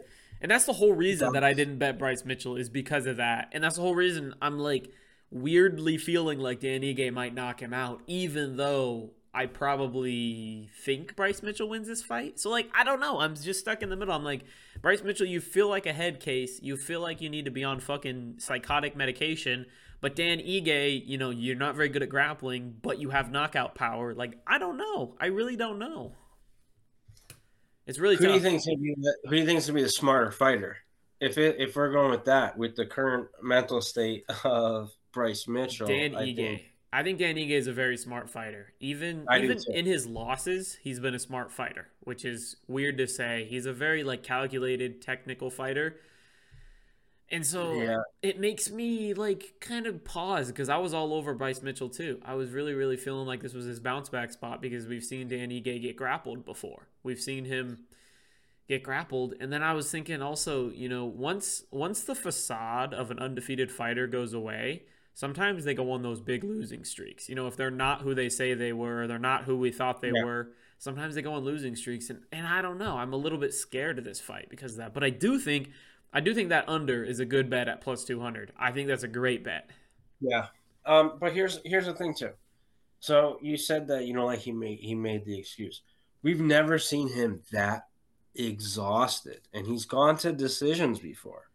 And that's the whole reason that I didn't bet Bryce Mitchell is because of that. And that's the whole reason I'm like weirdly feeling like Dan Ige might knock him out, even though I probably think Bryce Mitchell wins this fight. So like I don't know. I'm just stuck in the middle. I'm like Bryce Mitchell, you feel like a head case. You feel like you need to be on fucking psychotic medication. But Dan Ige, you know, you're not very good at grappling, but you have knockout power. Like I don't know. I really don't know. It's really who tough. do you think to be the, who do you think is to be the smarter fighter? If it if we're going with that, with the current mental state of Bryce Mitchell, Dan I Ige. think- I think Dan Ige is a very smart fighter. Even I even in his losses, he's been a smart fighter, which is weird to say. He's a very like calculated, technical fighter. And so Yeah. it makes me like kind of pause because I was all over Bryce Mitchell too. I was really, really feeling like this was his bounce back spot because we've seen Dan Ige get grappled before. We've seen him get grappled, and then I was thinking also, you know, once once the facade of an undefeated fighter goes away, sometimes they go on those big losing streaks. You know, if they're not who they say they were, they're not who we thought they Yeah. were. Sometimes they go on losing streaks, and and I don't know. I'm a little bit scared of this fight because of that. But I do think I do think that under is a good bet at plus two hundred. I think that's a great bet. Yeah. Um, but here's here's the thing too. So you said that you know, like he made he made the excuse. We've never seen him that exhausted, and he's gone to decisions before.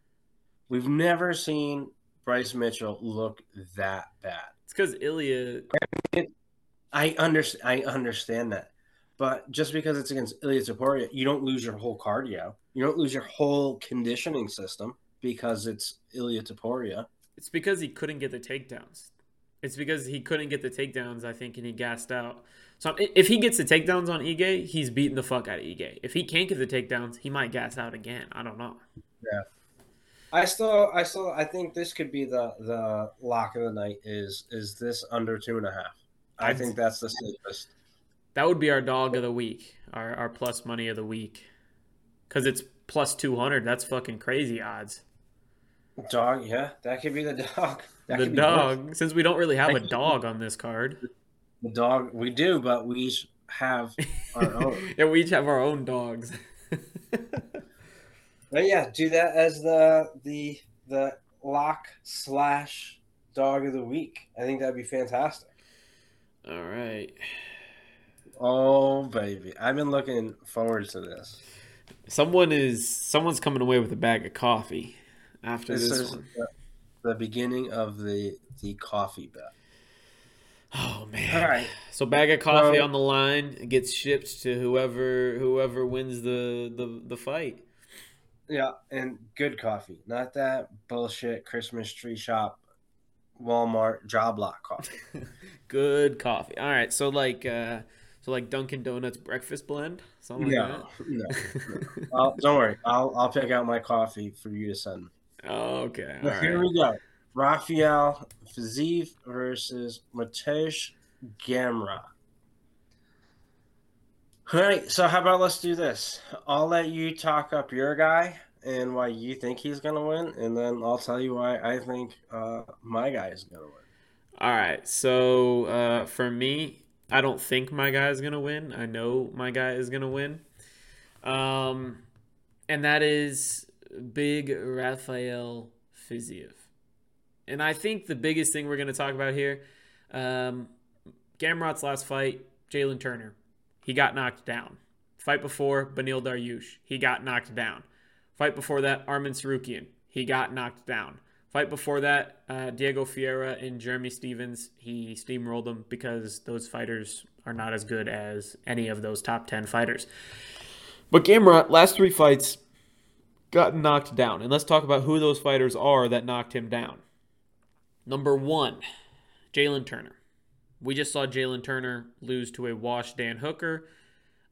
We've never seen Bryce Mitchell look that bad. It's because Ilia. I understand. I understand that, but just because it's against Ilia Topuria, you don't lose your whole cardio. You don't lose your whole conditioning system because it's Ilia Topuria. It's because he couldn't get the takedowns. It's because he couldn't get the takedowns, I think, and he gassed out. So if he gets the takedowns on Ige, he's beating the fuck out of Ige. If he can't get the takedowns, he might gas out again. I don't know. Yeah. I still, I still, I think this could be the the lock of the night. Is is this under two and a half? I think that's the safest. That would be our dog of the week, our, our plus money of the week. Because it's plus 200. That's fucking crazy odds. Dog, yeah, that could be the [laughs] dog. That the could be dog, since we don't really have a dog on this card. The dog, we do, but we each have our own. [laughs] yeah, we each have our own dogs. [laughs] But yeah, do that as the the the lock slash dog of the week. I think that'd be fantastic. All right. Oh baby, I've been looking forward to this. Someone is someone's coming away with a bag of coffee after This this, is one. the, the beginning of the the coffee bet. Oh man. All right, So bag of coffee on the line it gets shipped to whoever whoever wins the the, the fight. yeah, and good coffee, not that bullshit Christmas tree shop, Walmart job lot coffee. [laughs] Good coffee. All right. So like uh so like Dunkin' Donuts breakfast blend, something No, like no, I'll, [laughs] [laughs] don't worry, I'll I'll pick out my coffee for you to send. me. Oh, okay. All here right. we go. Rafael Fiziev versus Mateusz Gamrot. All right, so how about let's do this? I'll let you talk up your guy and why you think he's gonna win, and then I'll tell you why I think uh, my guy is gonna win. All right. So uh for me, I don't think my guy is going to win. I know my guy is going to win. Um and that is big Rafael Fiziev. And I think the biggest thing we're going to talk about here, um, Gamrot's last fight, Jalen Turner, he got knocked down. Fight before, Beneil Dariush, he got knocked down. Fight before that, Arman Tsarukyan, he got knocked down. Fight before that, uh, Diego Ferreira and Jeremy Stephens, he steamrolled them because those fighters are not as good as any of those top 10 fighters. But Gamrot, last three fights, got knocked down. And let's talk about who those fighters are that knocked him down. Number one, Jalen Turner. We just saw Jalen Turner lose to a washed Dan Hooker.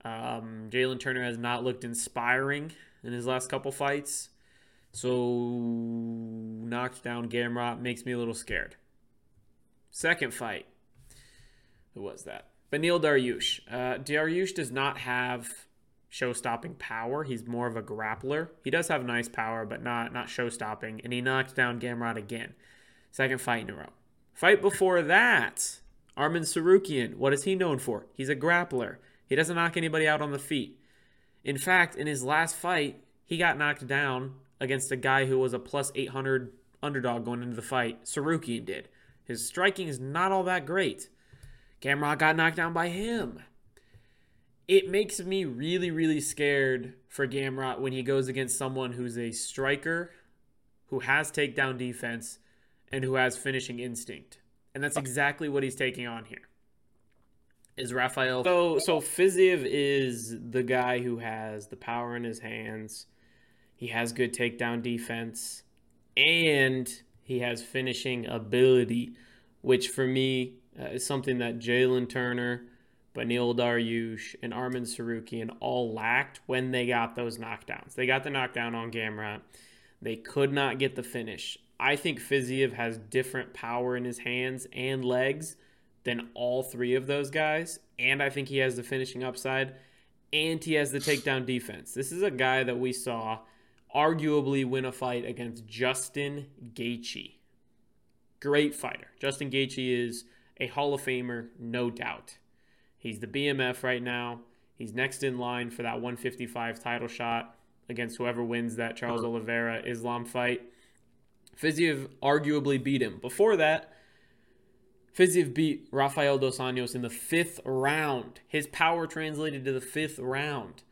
Um, Jalen Turner has not looked inspiring in his last couple fights. So, knocked down Gamrot makes me a little scared. Second fight. Who was that? Beneil Dariush. Uh, Dariush does not have show-stopping power. He's more of a grappler. He does have nice power, but not not show-stopping. And he knocked down Gamrot again. Second fight in a row. Fight before that, Arman Tsarukyan. What is he known for? He's a grappler. He doesn't knock anybody out on the feet. In fact, in his last fight, he got knocked down against a guy who was a plus 800 underdog going into the fight. Tsarukyan did. His striking is not all that great. Gamrot got knocked down by him. It makes me really, really scared for Gamrot when he goes against someone who's a striker, who has takedown defense, and who has finishing instinct. And that's exactly what he's taking on here. Is Rafael so so Fiziev is the guy who has the power in his hands. He has good takedown defense and he has finishing ability, which for me uh, is something that Jalen Turner, Beneil Dariush, and Arman Tsarukyan all lacked when they got those knockdowns. They got the knockdown on Gamrot. They could not get the finish. I think Fiziev has different power in his hands and legs than all three of those guys. And I think he has the finishing upside and he has the takedown defense. This is a guy that we saw arguably win a fight against Justin Gaethje. Great fighter. Justin Gaethje is a Hall of Famer, no doubt. He's the BMF right now. He's next in line for that 155 title shot against whoever wins that Charles uh-huh. Oliveira Islam fight. Fiziev arguably beat him. Before that, Fiziev beat Rafael Dos Anjos in the fifth round. His power translated to the fifth round.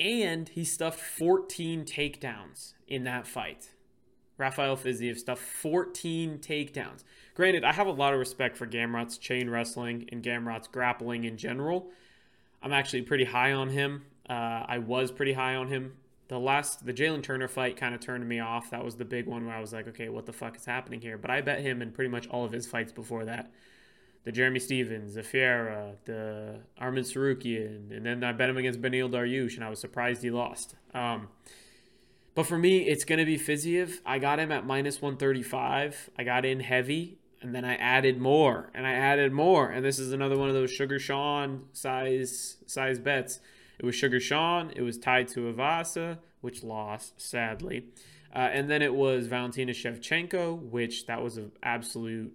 And he stuffed 14 takedowns in that fight. Rafael Fiziev stuffed 14 takedowns. Granted, I have a lot of respect for Gamrot's chain wrestling and Gamrot's grappling in general. I'm actually pretty high on him. Uh, I was pretty high on him the last the Jalen Turner fight kind of turned me off. That was the big one where I was like, okay, what the fuck is happening here? But I bet him in pretty much all of his fights before that. The Jeremy Stephens, the Ferreira, the Arman Tsarukyan, and then I bet him against Beneil Dariush, and I was surprised he lost. Um, but for me, it's going to be Fiziev. I got him at minus 135. I got in heavy, and then I added more, and I added more. And this is another one of those Sugar Sean size size bets. It was Sugar Sean. It was tied to Tuivasa, which lost sadly, uh, and then it was Valentina Shevchenko, which that was an absolute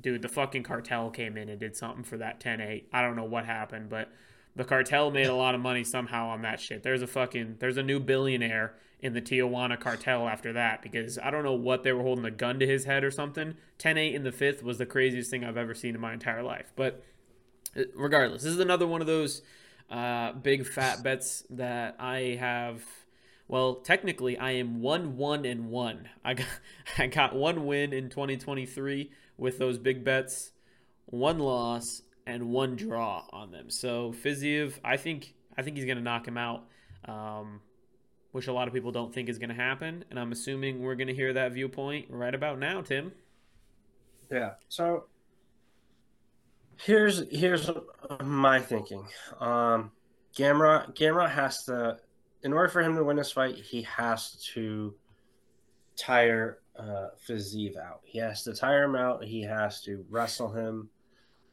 dude. The fucking cartel came in and did something for that 10-8. I don't know what happened, but the cartel made a lot of money somehow on that shit. There's a fucking there's a new billionaire in the Tijuana cartel after that because I don't know what they were holding a gun to his head or something. 10-8 in the fifth was the craziest thing I've ever seen in my entire life. But uh, regardless, this is another one of those uh, big fat bets that I have. Well, technically, I am one one and one. I got [laughs] I got one win in 2023 with those big bets, one loss and one draw on them. So Fiziev, I think I think he's going to knock him out, um, which a lot of people don't think is going to happen. And I'm assuming we're going to hear that viewpoint right about now, Tim. Yeah. So Here's here's my thinking. Um, Gamrot Gamrot has to, in order for him to win this fight, he has to tire uh, Fiziev out. He has to tire him out. He has to wrestle him.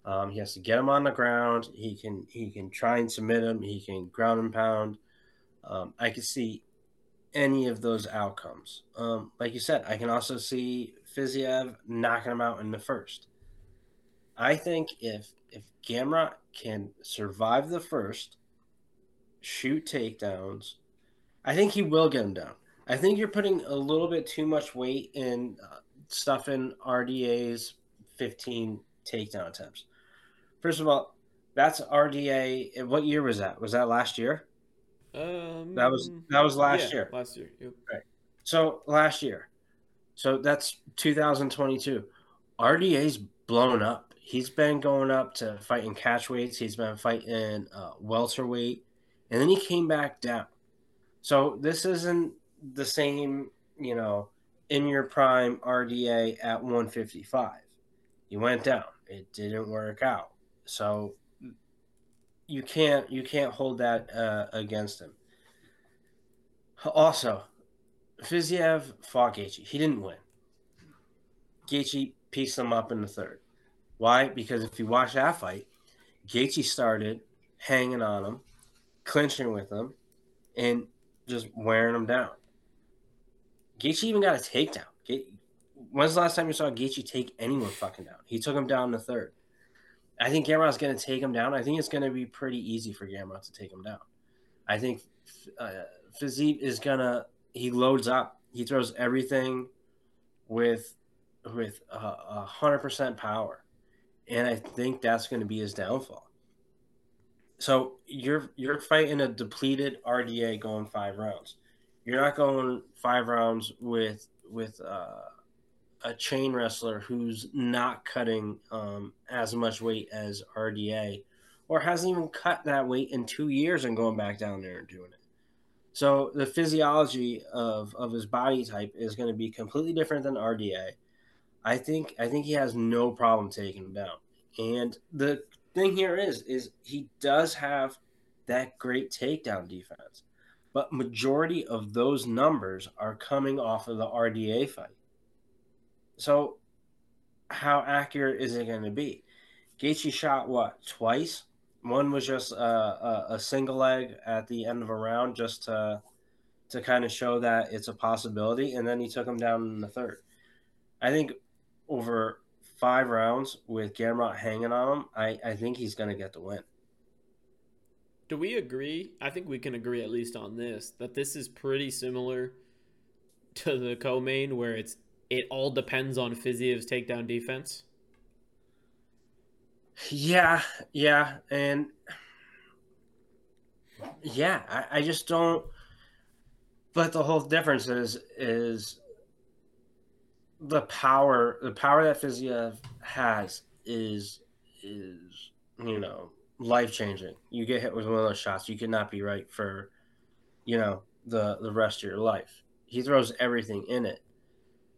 Um, he has to get him on the ground. He can he can try and submit him. He can ground and pound. Um, I can see any of those outcomes. Um, like you said, I can also see Fiziev knocking him out in the first. I think if if Gamrot can survive the first, shoot takedowns, I think he will get him down. I think you're putting a little bit too much weight in uh, stuffing RDA's 15 takedown attempts. First of all, that's RDA. What year was that? Was that last year? Um, that was that was last yeah, year. Last year, yep. right? So last year, so that's 2022. RDA's blown up he's been going up to fighting catch weights. He's been fighting uh, welterweight, and then he came back down. So this isn't the same, you know, in your prime RDA at 155. You went down. It didn't work out. So you can't you can't hold that uh, against him. Also, Fiziev fought Gaethje. He didn't win. Gaethje pieced him up in the third. Why? Because if you watch that fight, Gaethje started hanging on him, clinching with him, and just wearing him down. Gaethje even got a takedown. When's the last time you saw Gaethje take anyone fucking down? He took him down in the third. I think Gamrot's going to take him down. I think it's going to be pretty easy for Gamrot to take him down. I think uh, is gonna he loads up. He throws everything with with a hundred percent power, and I think that's going to be his downfall. So you're you're fighting a depleted RDA going five rounds. You're not going five rounds with with uh, a chain wrestler who's not cutting um, as much weight as RDA, or hasn't even cut that weight in two years and going back down there and doing it. So the physiology of, of his body type is going to be completely different than RDA. I think I think he has no problem taking him down. And the thing here is is he does have that great takedown defense. But majority of those numbers are coming off of the RDA fight. So how accurate is it going to be? Gaethje shot what twice one was just a, a, a, single leg at the end of a round, just to to kind of show that it's a possibility, and then he took him down in the third. I think over five rounds with Gamrot hanging on him, I, I think he's going to get the win. Do we agree? I think we can agree at least on this that this is pretty similar to the co-main, where it's it all depends on Fiziev's takedown defense. Yeah, yeah, and yeah, I, I just don't. But the whole difference is is the power. The power that Fiziev has is is you know life changing. You get hit with one of those shots, you cannot be right for you know the the rest of your life. He throws everything in it,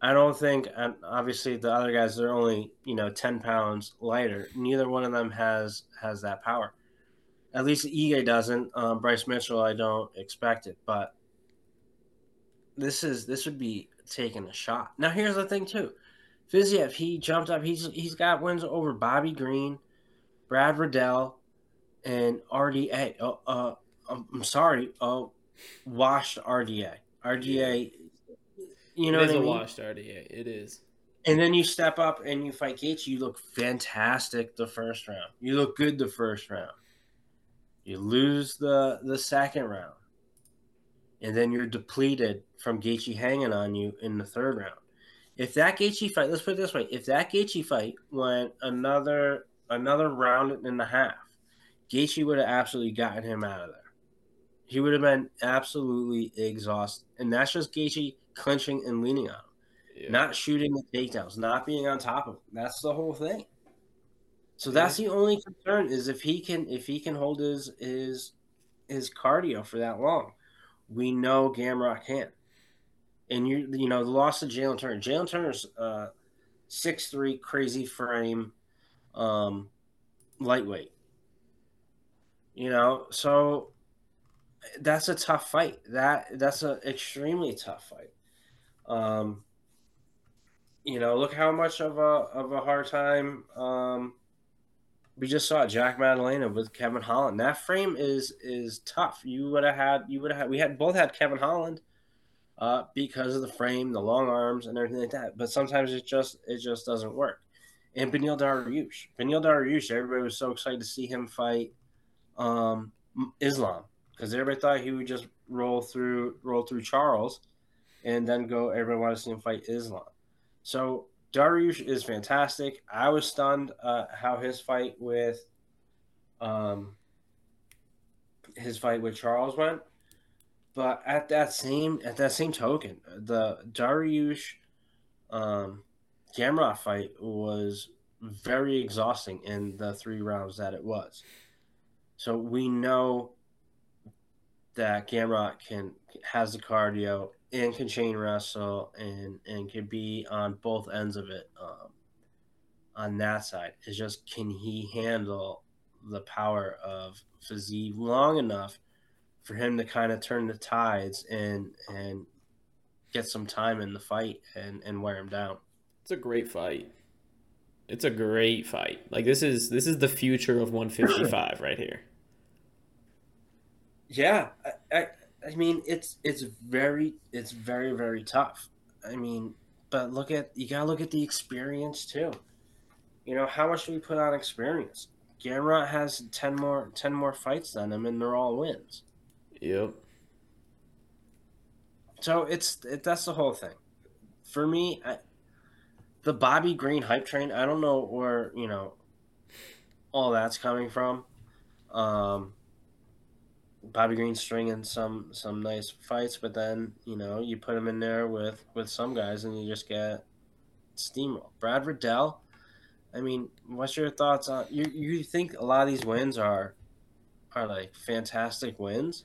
I don't think, and obviously the other guys they're only you know ten pounds lighter. Neither one of them has has that power. At least Ige doesn't. Um, Bryce Mitchell, I don't expect it, but this is this would be taking a shot. Now here's the thing too, Fiziev he jumped up. He's he's got wins over Bobby Green, Brad Riddell, and RDA. Oh, uh, I'm, sorry. Oh, washed RDA. RDA you know, it is a mean? washed RDA. It is. And then you step up and you fight Gaethje. You look fantastic the first round. You look good the first round. You lose the the second round, and then you're depleted from Gaethje hanging on you in the third round. If that Gaethje fight, let's put it this way: if that Gaethje fight went another another round and a half, Gaethje would have absolutely gotten him out of there. He would have been absolutely exhausted, and that's just Gaethje clinching and leaning on him, yeah. not shooting the takedowns, not being on top of him. That's the whole thing. So that's the only concern is if he can if he can hold his his his cardio for that long. We know Gamrot can. And you you know the loss of Jalen Turner. Jalen Turner's uh six three crazy frame, um, lightweight. You know, so that's a tough fight. That that's an extremely tough fight. Um, you know, look how much of a of a hard time um, we just saw Jack Maddalena with Kevin Holland. That frame is is tough. You would have had you would have we had both had Kevin Holland uh, because of the frame, the long arms, and everything like that. But sometimes it just it just doesn't work. And Beneil Dariush, Beneil Dariush, everybody was so excited to see him fight um, Islam because everybody thought he would just roll through roll through Charles and then go. Everyone wanted to see him fight Islam. So Dariush is fantastic. I was stunned uh, how his fight with, um, his fight with Charles went. But at that same at that same token, the Dariush, um, Gamrot fight was very exhausting in the three rounds that it was. So we know that Gamrot can has the cardio and can chain wrestle and and can be on both ends of it um, on that side. It's just can he handle the power of Fiziev long enough for him to kind of turn the tides and and get some time in the fight and and wear him down. It's a great fight. It's a great fight. Like this is this is the future of 155 [clears throat] right here. Yeah, I, I I mean, it's it's very it's very very tough. I mean, but look at you gotta look at the experience too. You know, how much do we put on experience? Gamrot has ten more ten more fights than him, and they're all wins. Yep. so it's it, that's the whole thing. For me, I, the Bobby Green hype train. I don't know where you know all that's coming from. Um, Bobby Green stringing some some nice fights, but then you know you put him in there with with some guys, and you just get steamroll. Brad Riddell. I mean, what's your thoughts on you? You think a lot of these wins are are like fantastic wins?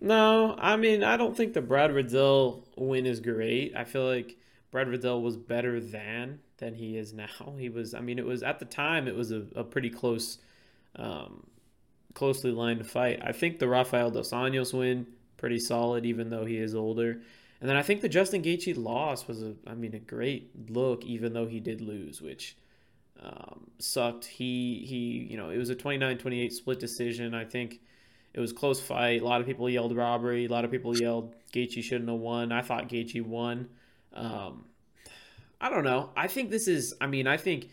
No, I mean I don't think the Brad Riddell win is great. I feel like Brad Riddell was better than than he is now. He was. I mean, it was at the time it was a, a pretty close, um, closely lined fight. I think the Rafael dos Anjos win pretty solid, even though he is older. And then I think the Justin Gaethje loss was a, I mean, a great look, even though he did lose, which um, sucked. He he, you know, it was a 29-28 split decision. I think it was close fight. A lot of people yelled robbery. A lot of people yelled Gaethje shouldn't have won. I thought Gaethje won. Um, I don't know. I think this is. I mean, I think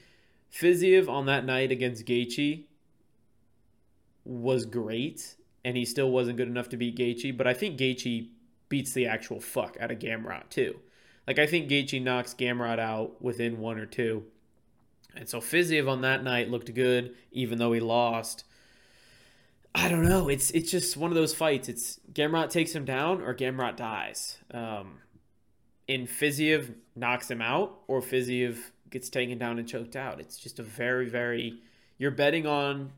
Fiziev on that night against Gaethje was great, and he still wasn't good enough to beat Gaethje. But I think Gaethje beats the actual fuck out of Gamrot too. Like I think Gaethje knocks Gamrot out within one or two. And so Fiziev on that night looked good, even though he lost. I don't know. It's it's just one of those fights. It's Gamrot takes him down or Gamrot dies. Um, in Fiziev knocks him out or Fiziev gets taken down and choked out. It's just a very very. You're betting on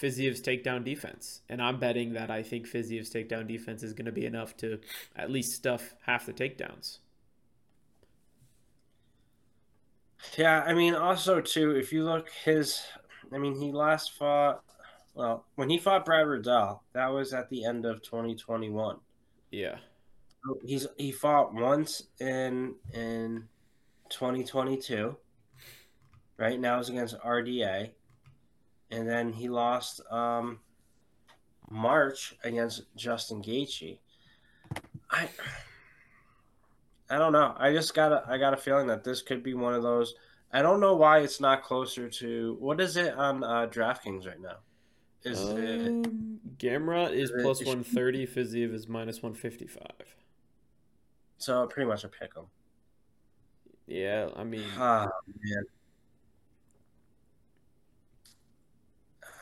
Fiziev's takedown defense. And I'm betting that I think Fiziev's takedown defense is going to be enough to at least stuff half the takedowns. Yeah, I mean, also too, if you look his, I mean, he last fought. Well, when he fought Brad Riddell, that was at the end of 2021. Yeah. He's he fought once in in 2022. Right now is against RDA and then he lost um, March against Justin Gaethje. I I don't know. I just got a I got a feeling that this could be one of those. I don't know why it's not closer to what is it on uh, DraftKings right now? Is um, it Gamrot is plus one thirty, Fiziev is minus one fifty five. So pretty much a pick 'em. Yeah, I mean, oh, man.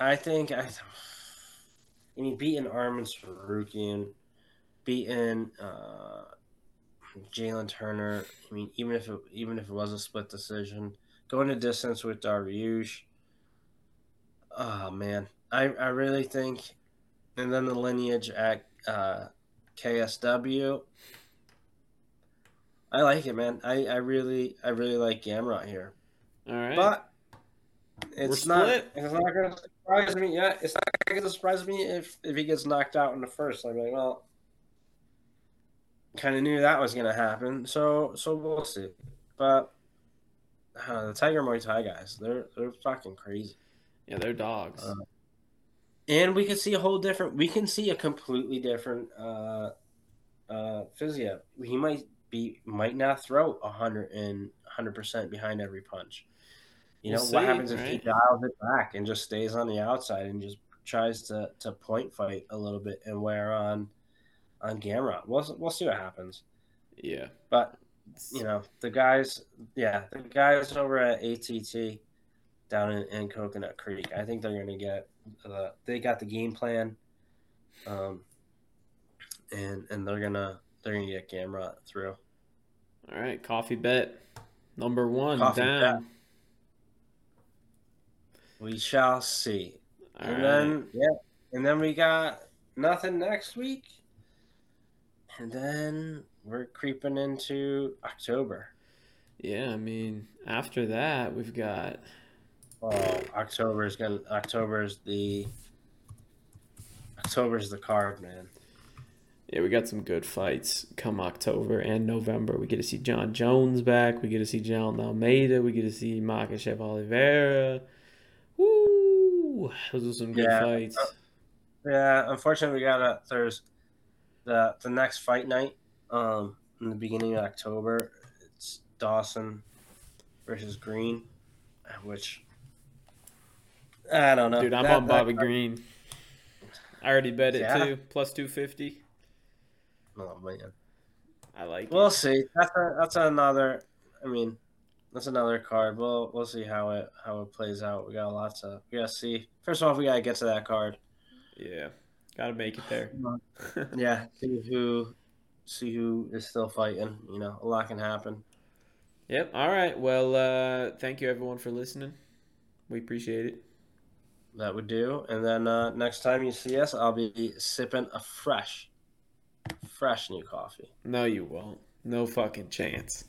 I think I, I mean, beating Arman Tsarukyan, beating uh, Jalen Turner. I mean, even if it, even if it was a split decision, going to distance with Dariush. Oh man, I I really think, and then the lineage at uh, KSW. I like it, man. I, I really I really like Gamrot here. All right, but it's not. It's not going to surprise me. Yeah, it's not going to surprise me if if he gets knocked out in the first. I'm like, well, kind of knew that was going to happen. So so we'll see. But uh, the Tiger Muay Thai guys, they're they're fucking crazy. Yeah, they're dogs. Uh, and we can see a whole different. We can see a completely different uh, uh, Fiziev. He might be might not throw a hundred and hundred percent behind every punch. You know, we'll what see, happens if he dials it back and just stays on the outside and just tries to, to point fight a little bit and wear on on Gamrot? We'll we'll see what happens. Yeah, but you know the guys, yeah, the guys over at ATT down in, in Coconut Creek. I think they're going to get uh, they got the game plan, um, and and they're gonna they're gonna get Gamrot through. All right, coffee bet number one coffee down. Bet. We shall see. All and right. then yeah, and then we got nothing next week. And then we're creeping into October. Yeah, I mean, after that we've got Oh, October is gonna October is the October is the card, man. Yeah, we got some good fights come October and November. We get to see Jon Jones back. We get to see John Almeida. We get to see Makhachev Oliveira. Woo! Those are some good yeah. fights. Yeah, unfortunately, we got a there's the the next fight night um in the beginning of October. It's Dawson versus Green, which I don't know. Dude, I'm that, on Bobby that, Green. I already bet it yeah. too, plus two fifty. Oh man. I like. We'll it. see. That's a, that's another. I mean, that's another card. We'll we'll see how it how it plays out. We got lots of we gotta see. First off, we gotta get to that card. Yeah, gotta make it there. [laughs] yeah, see who see who is still fighting. You know, a lot can happen. Yep. All right. Well, uh, thank you everyone for listening. We appreciate it. That would do. And then uh, next time you see us, I'll be sipping a fresh, fresh new coffee. No, you won't. No fucking chance.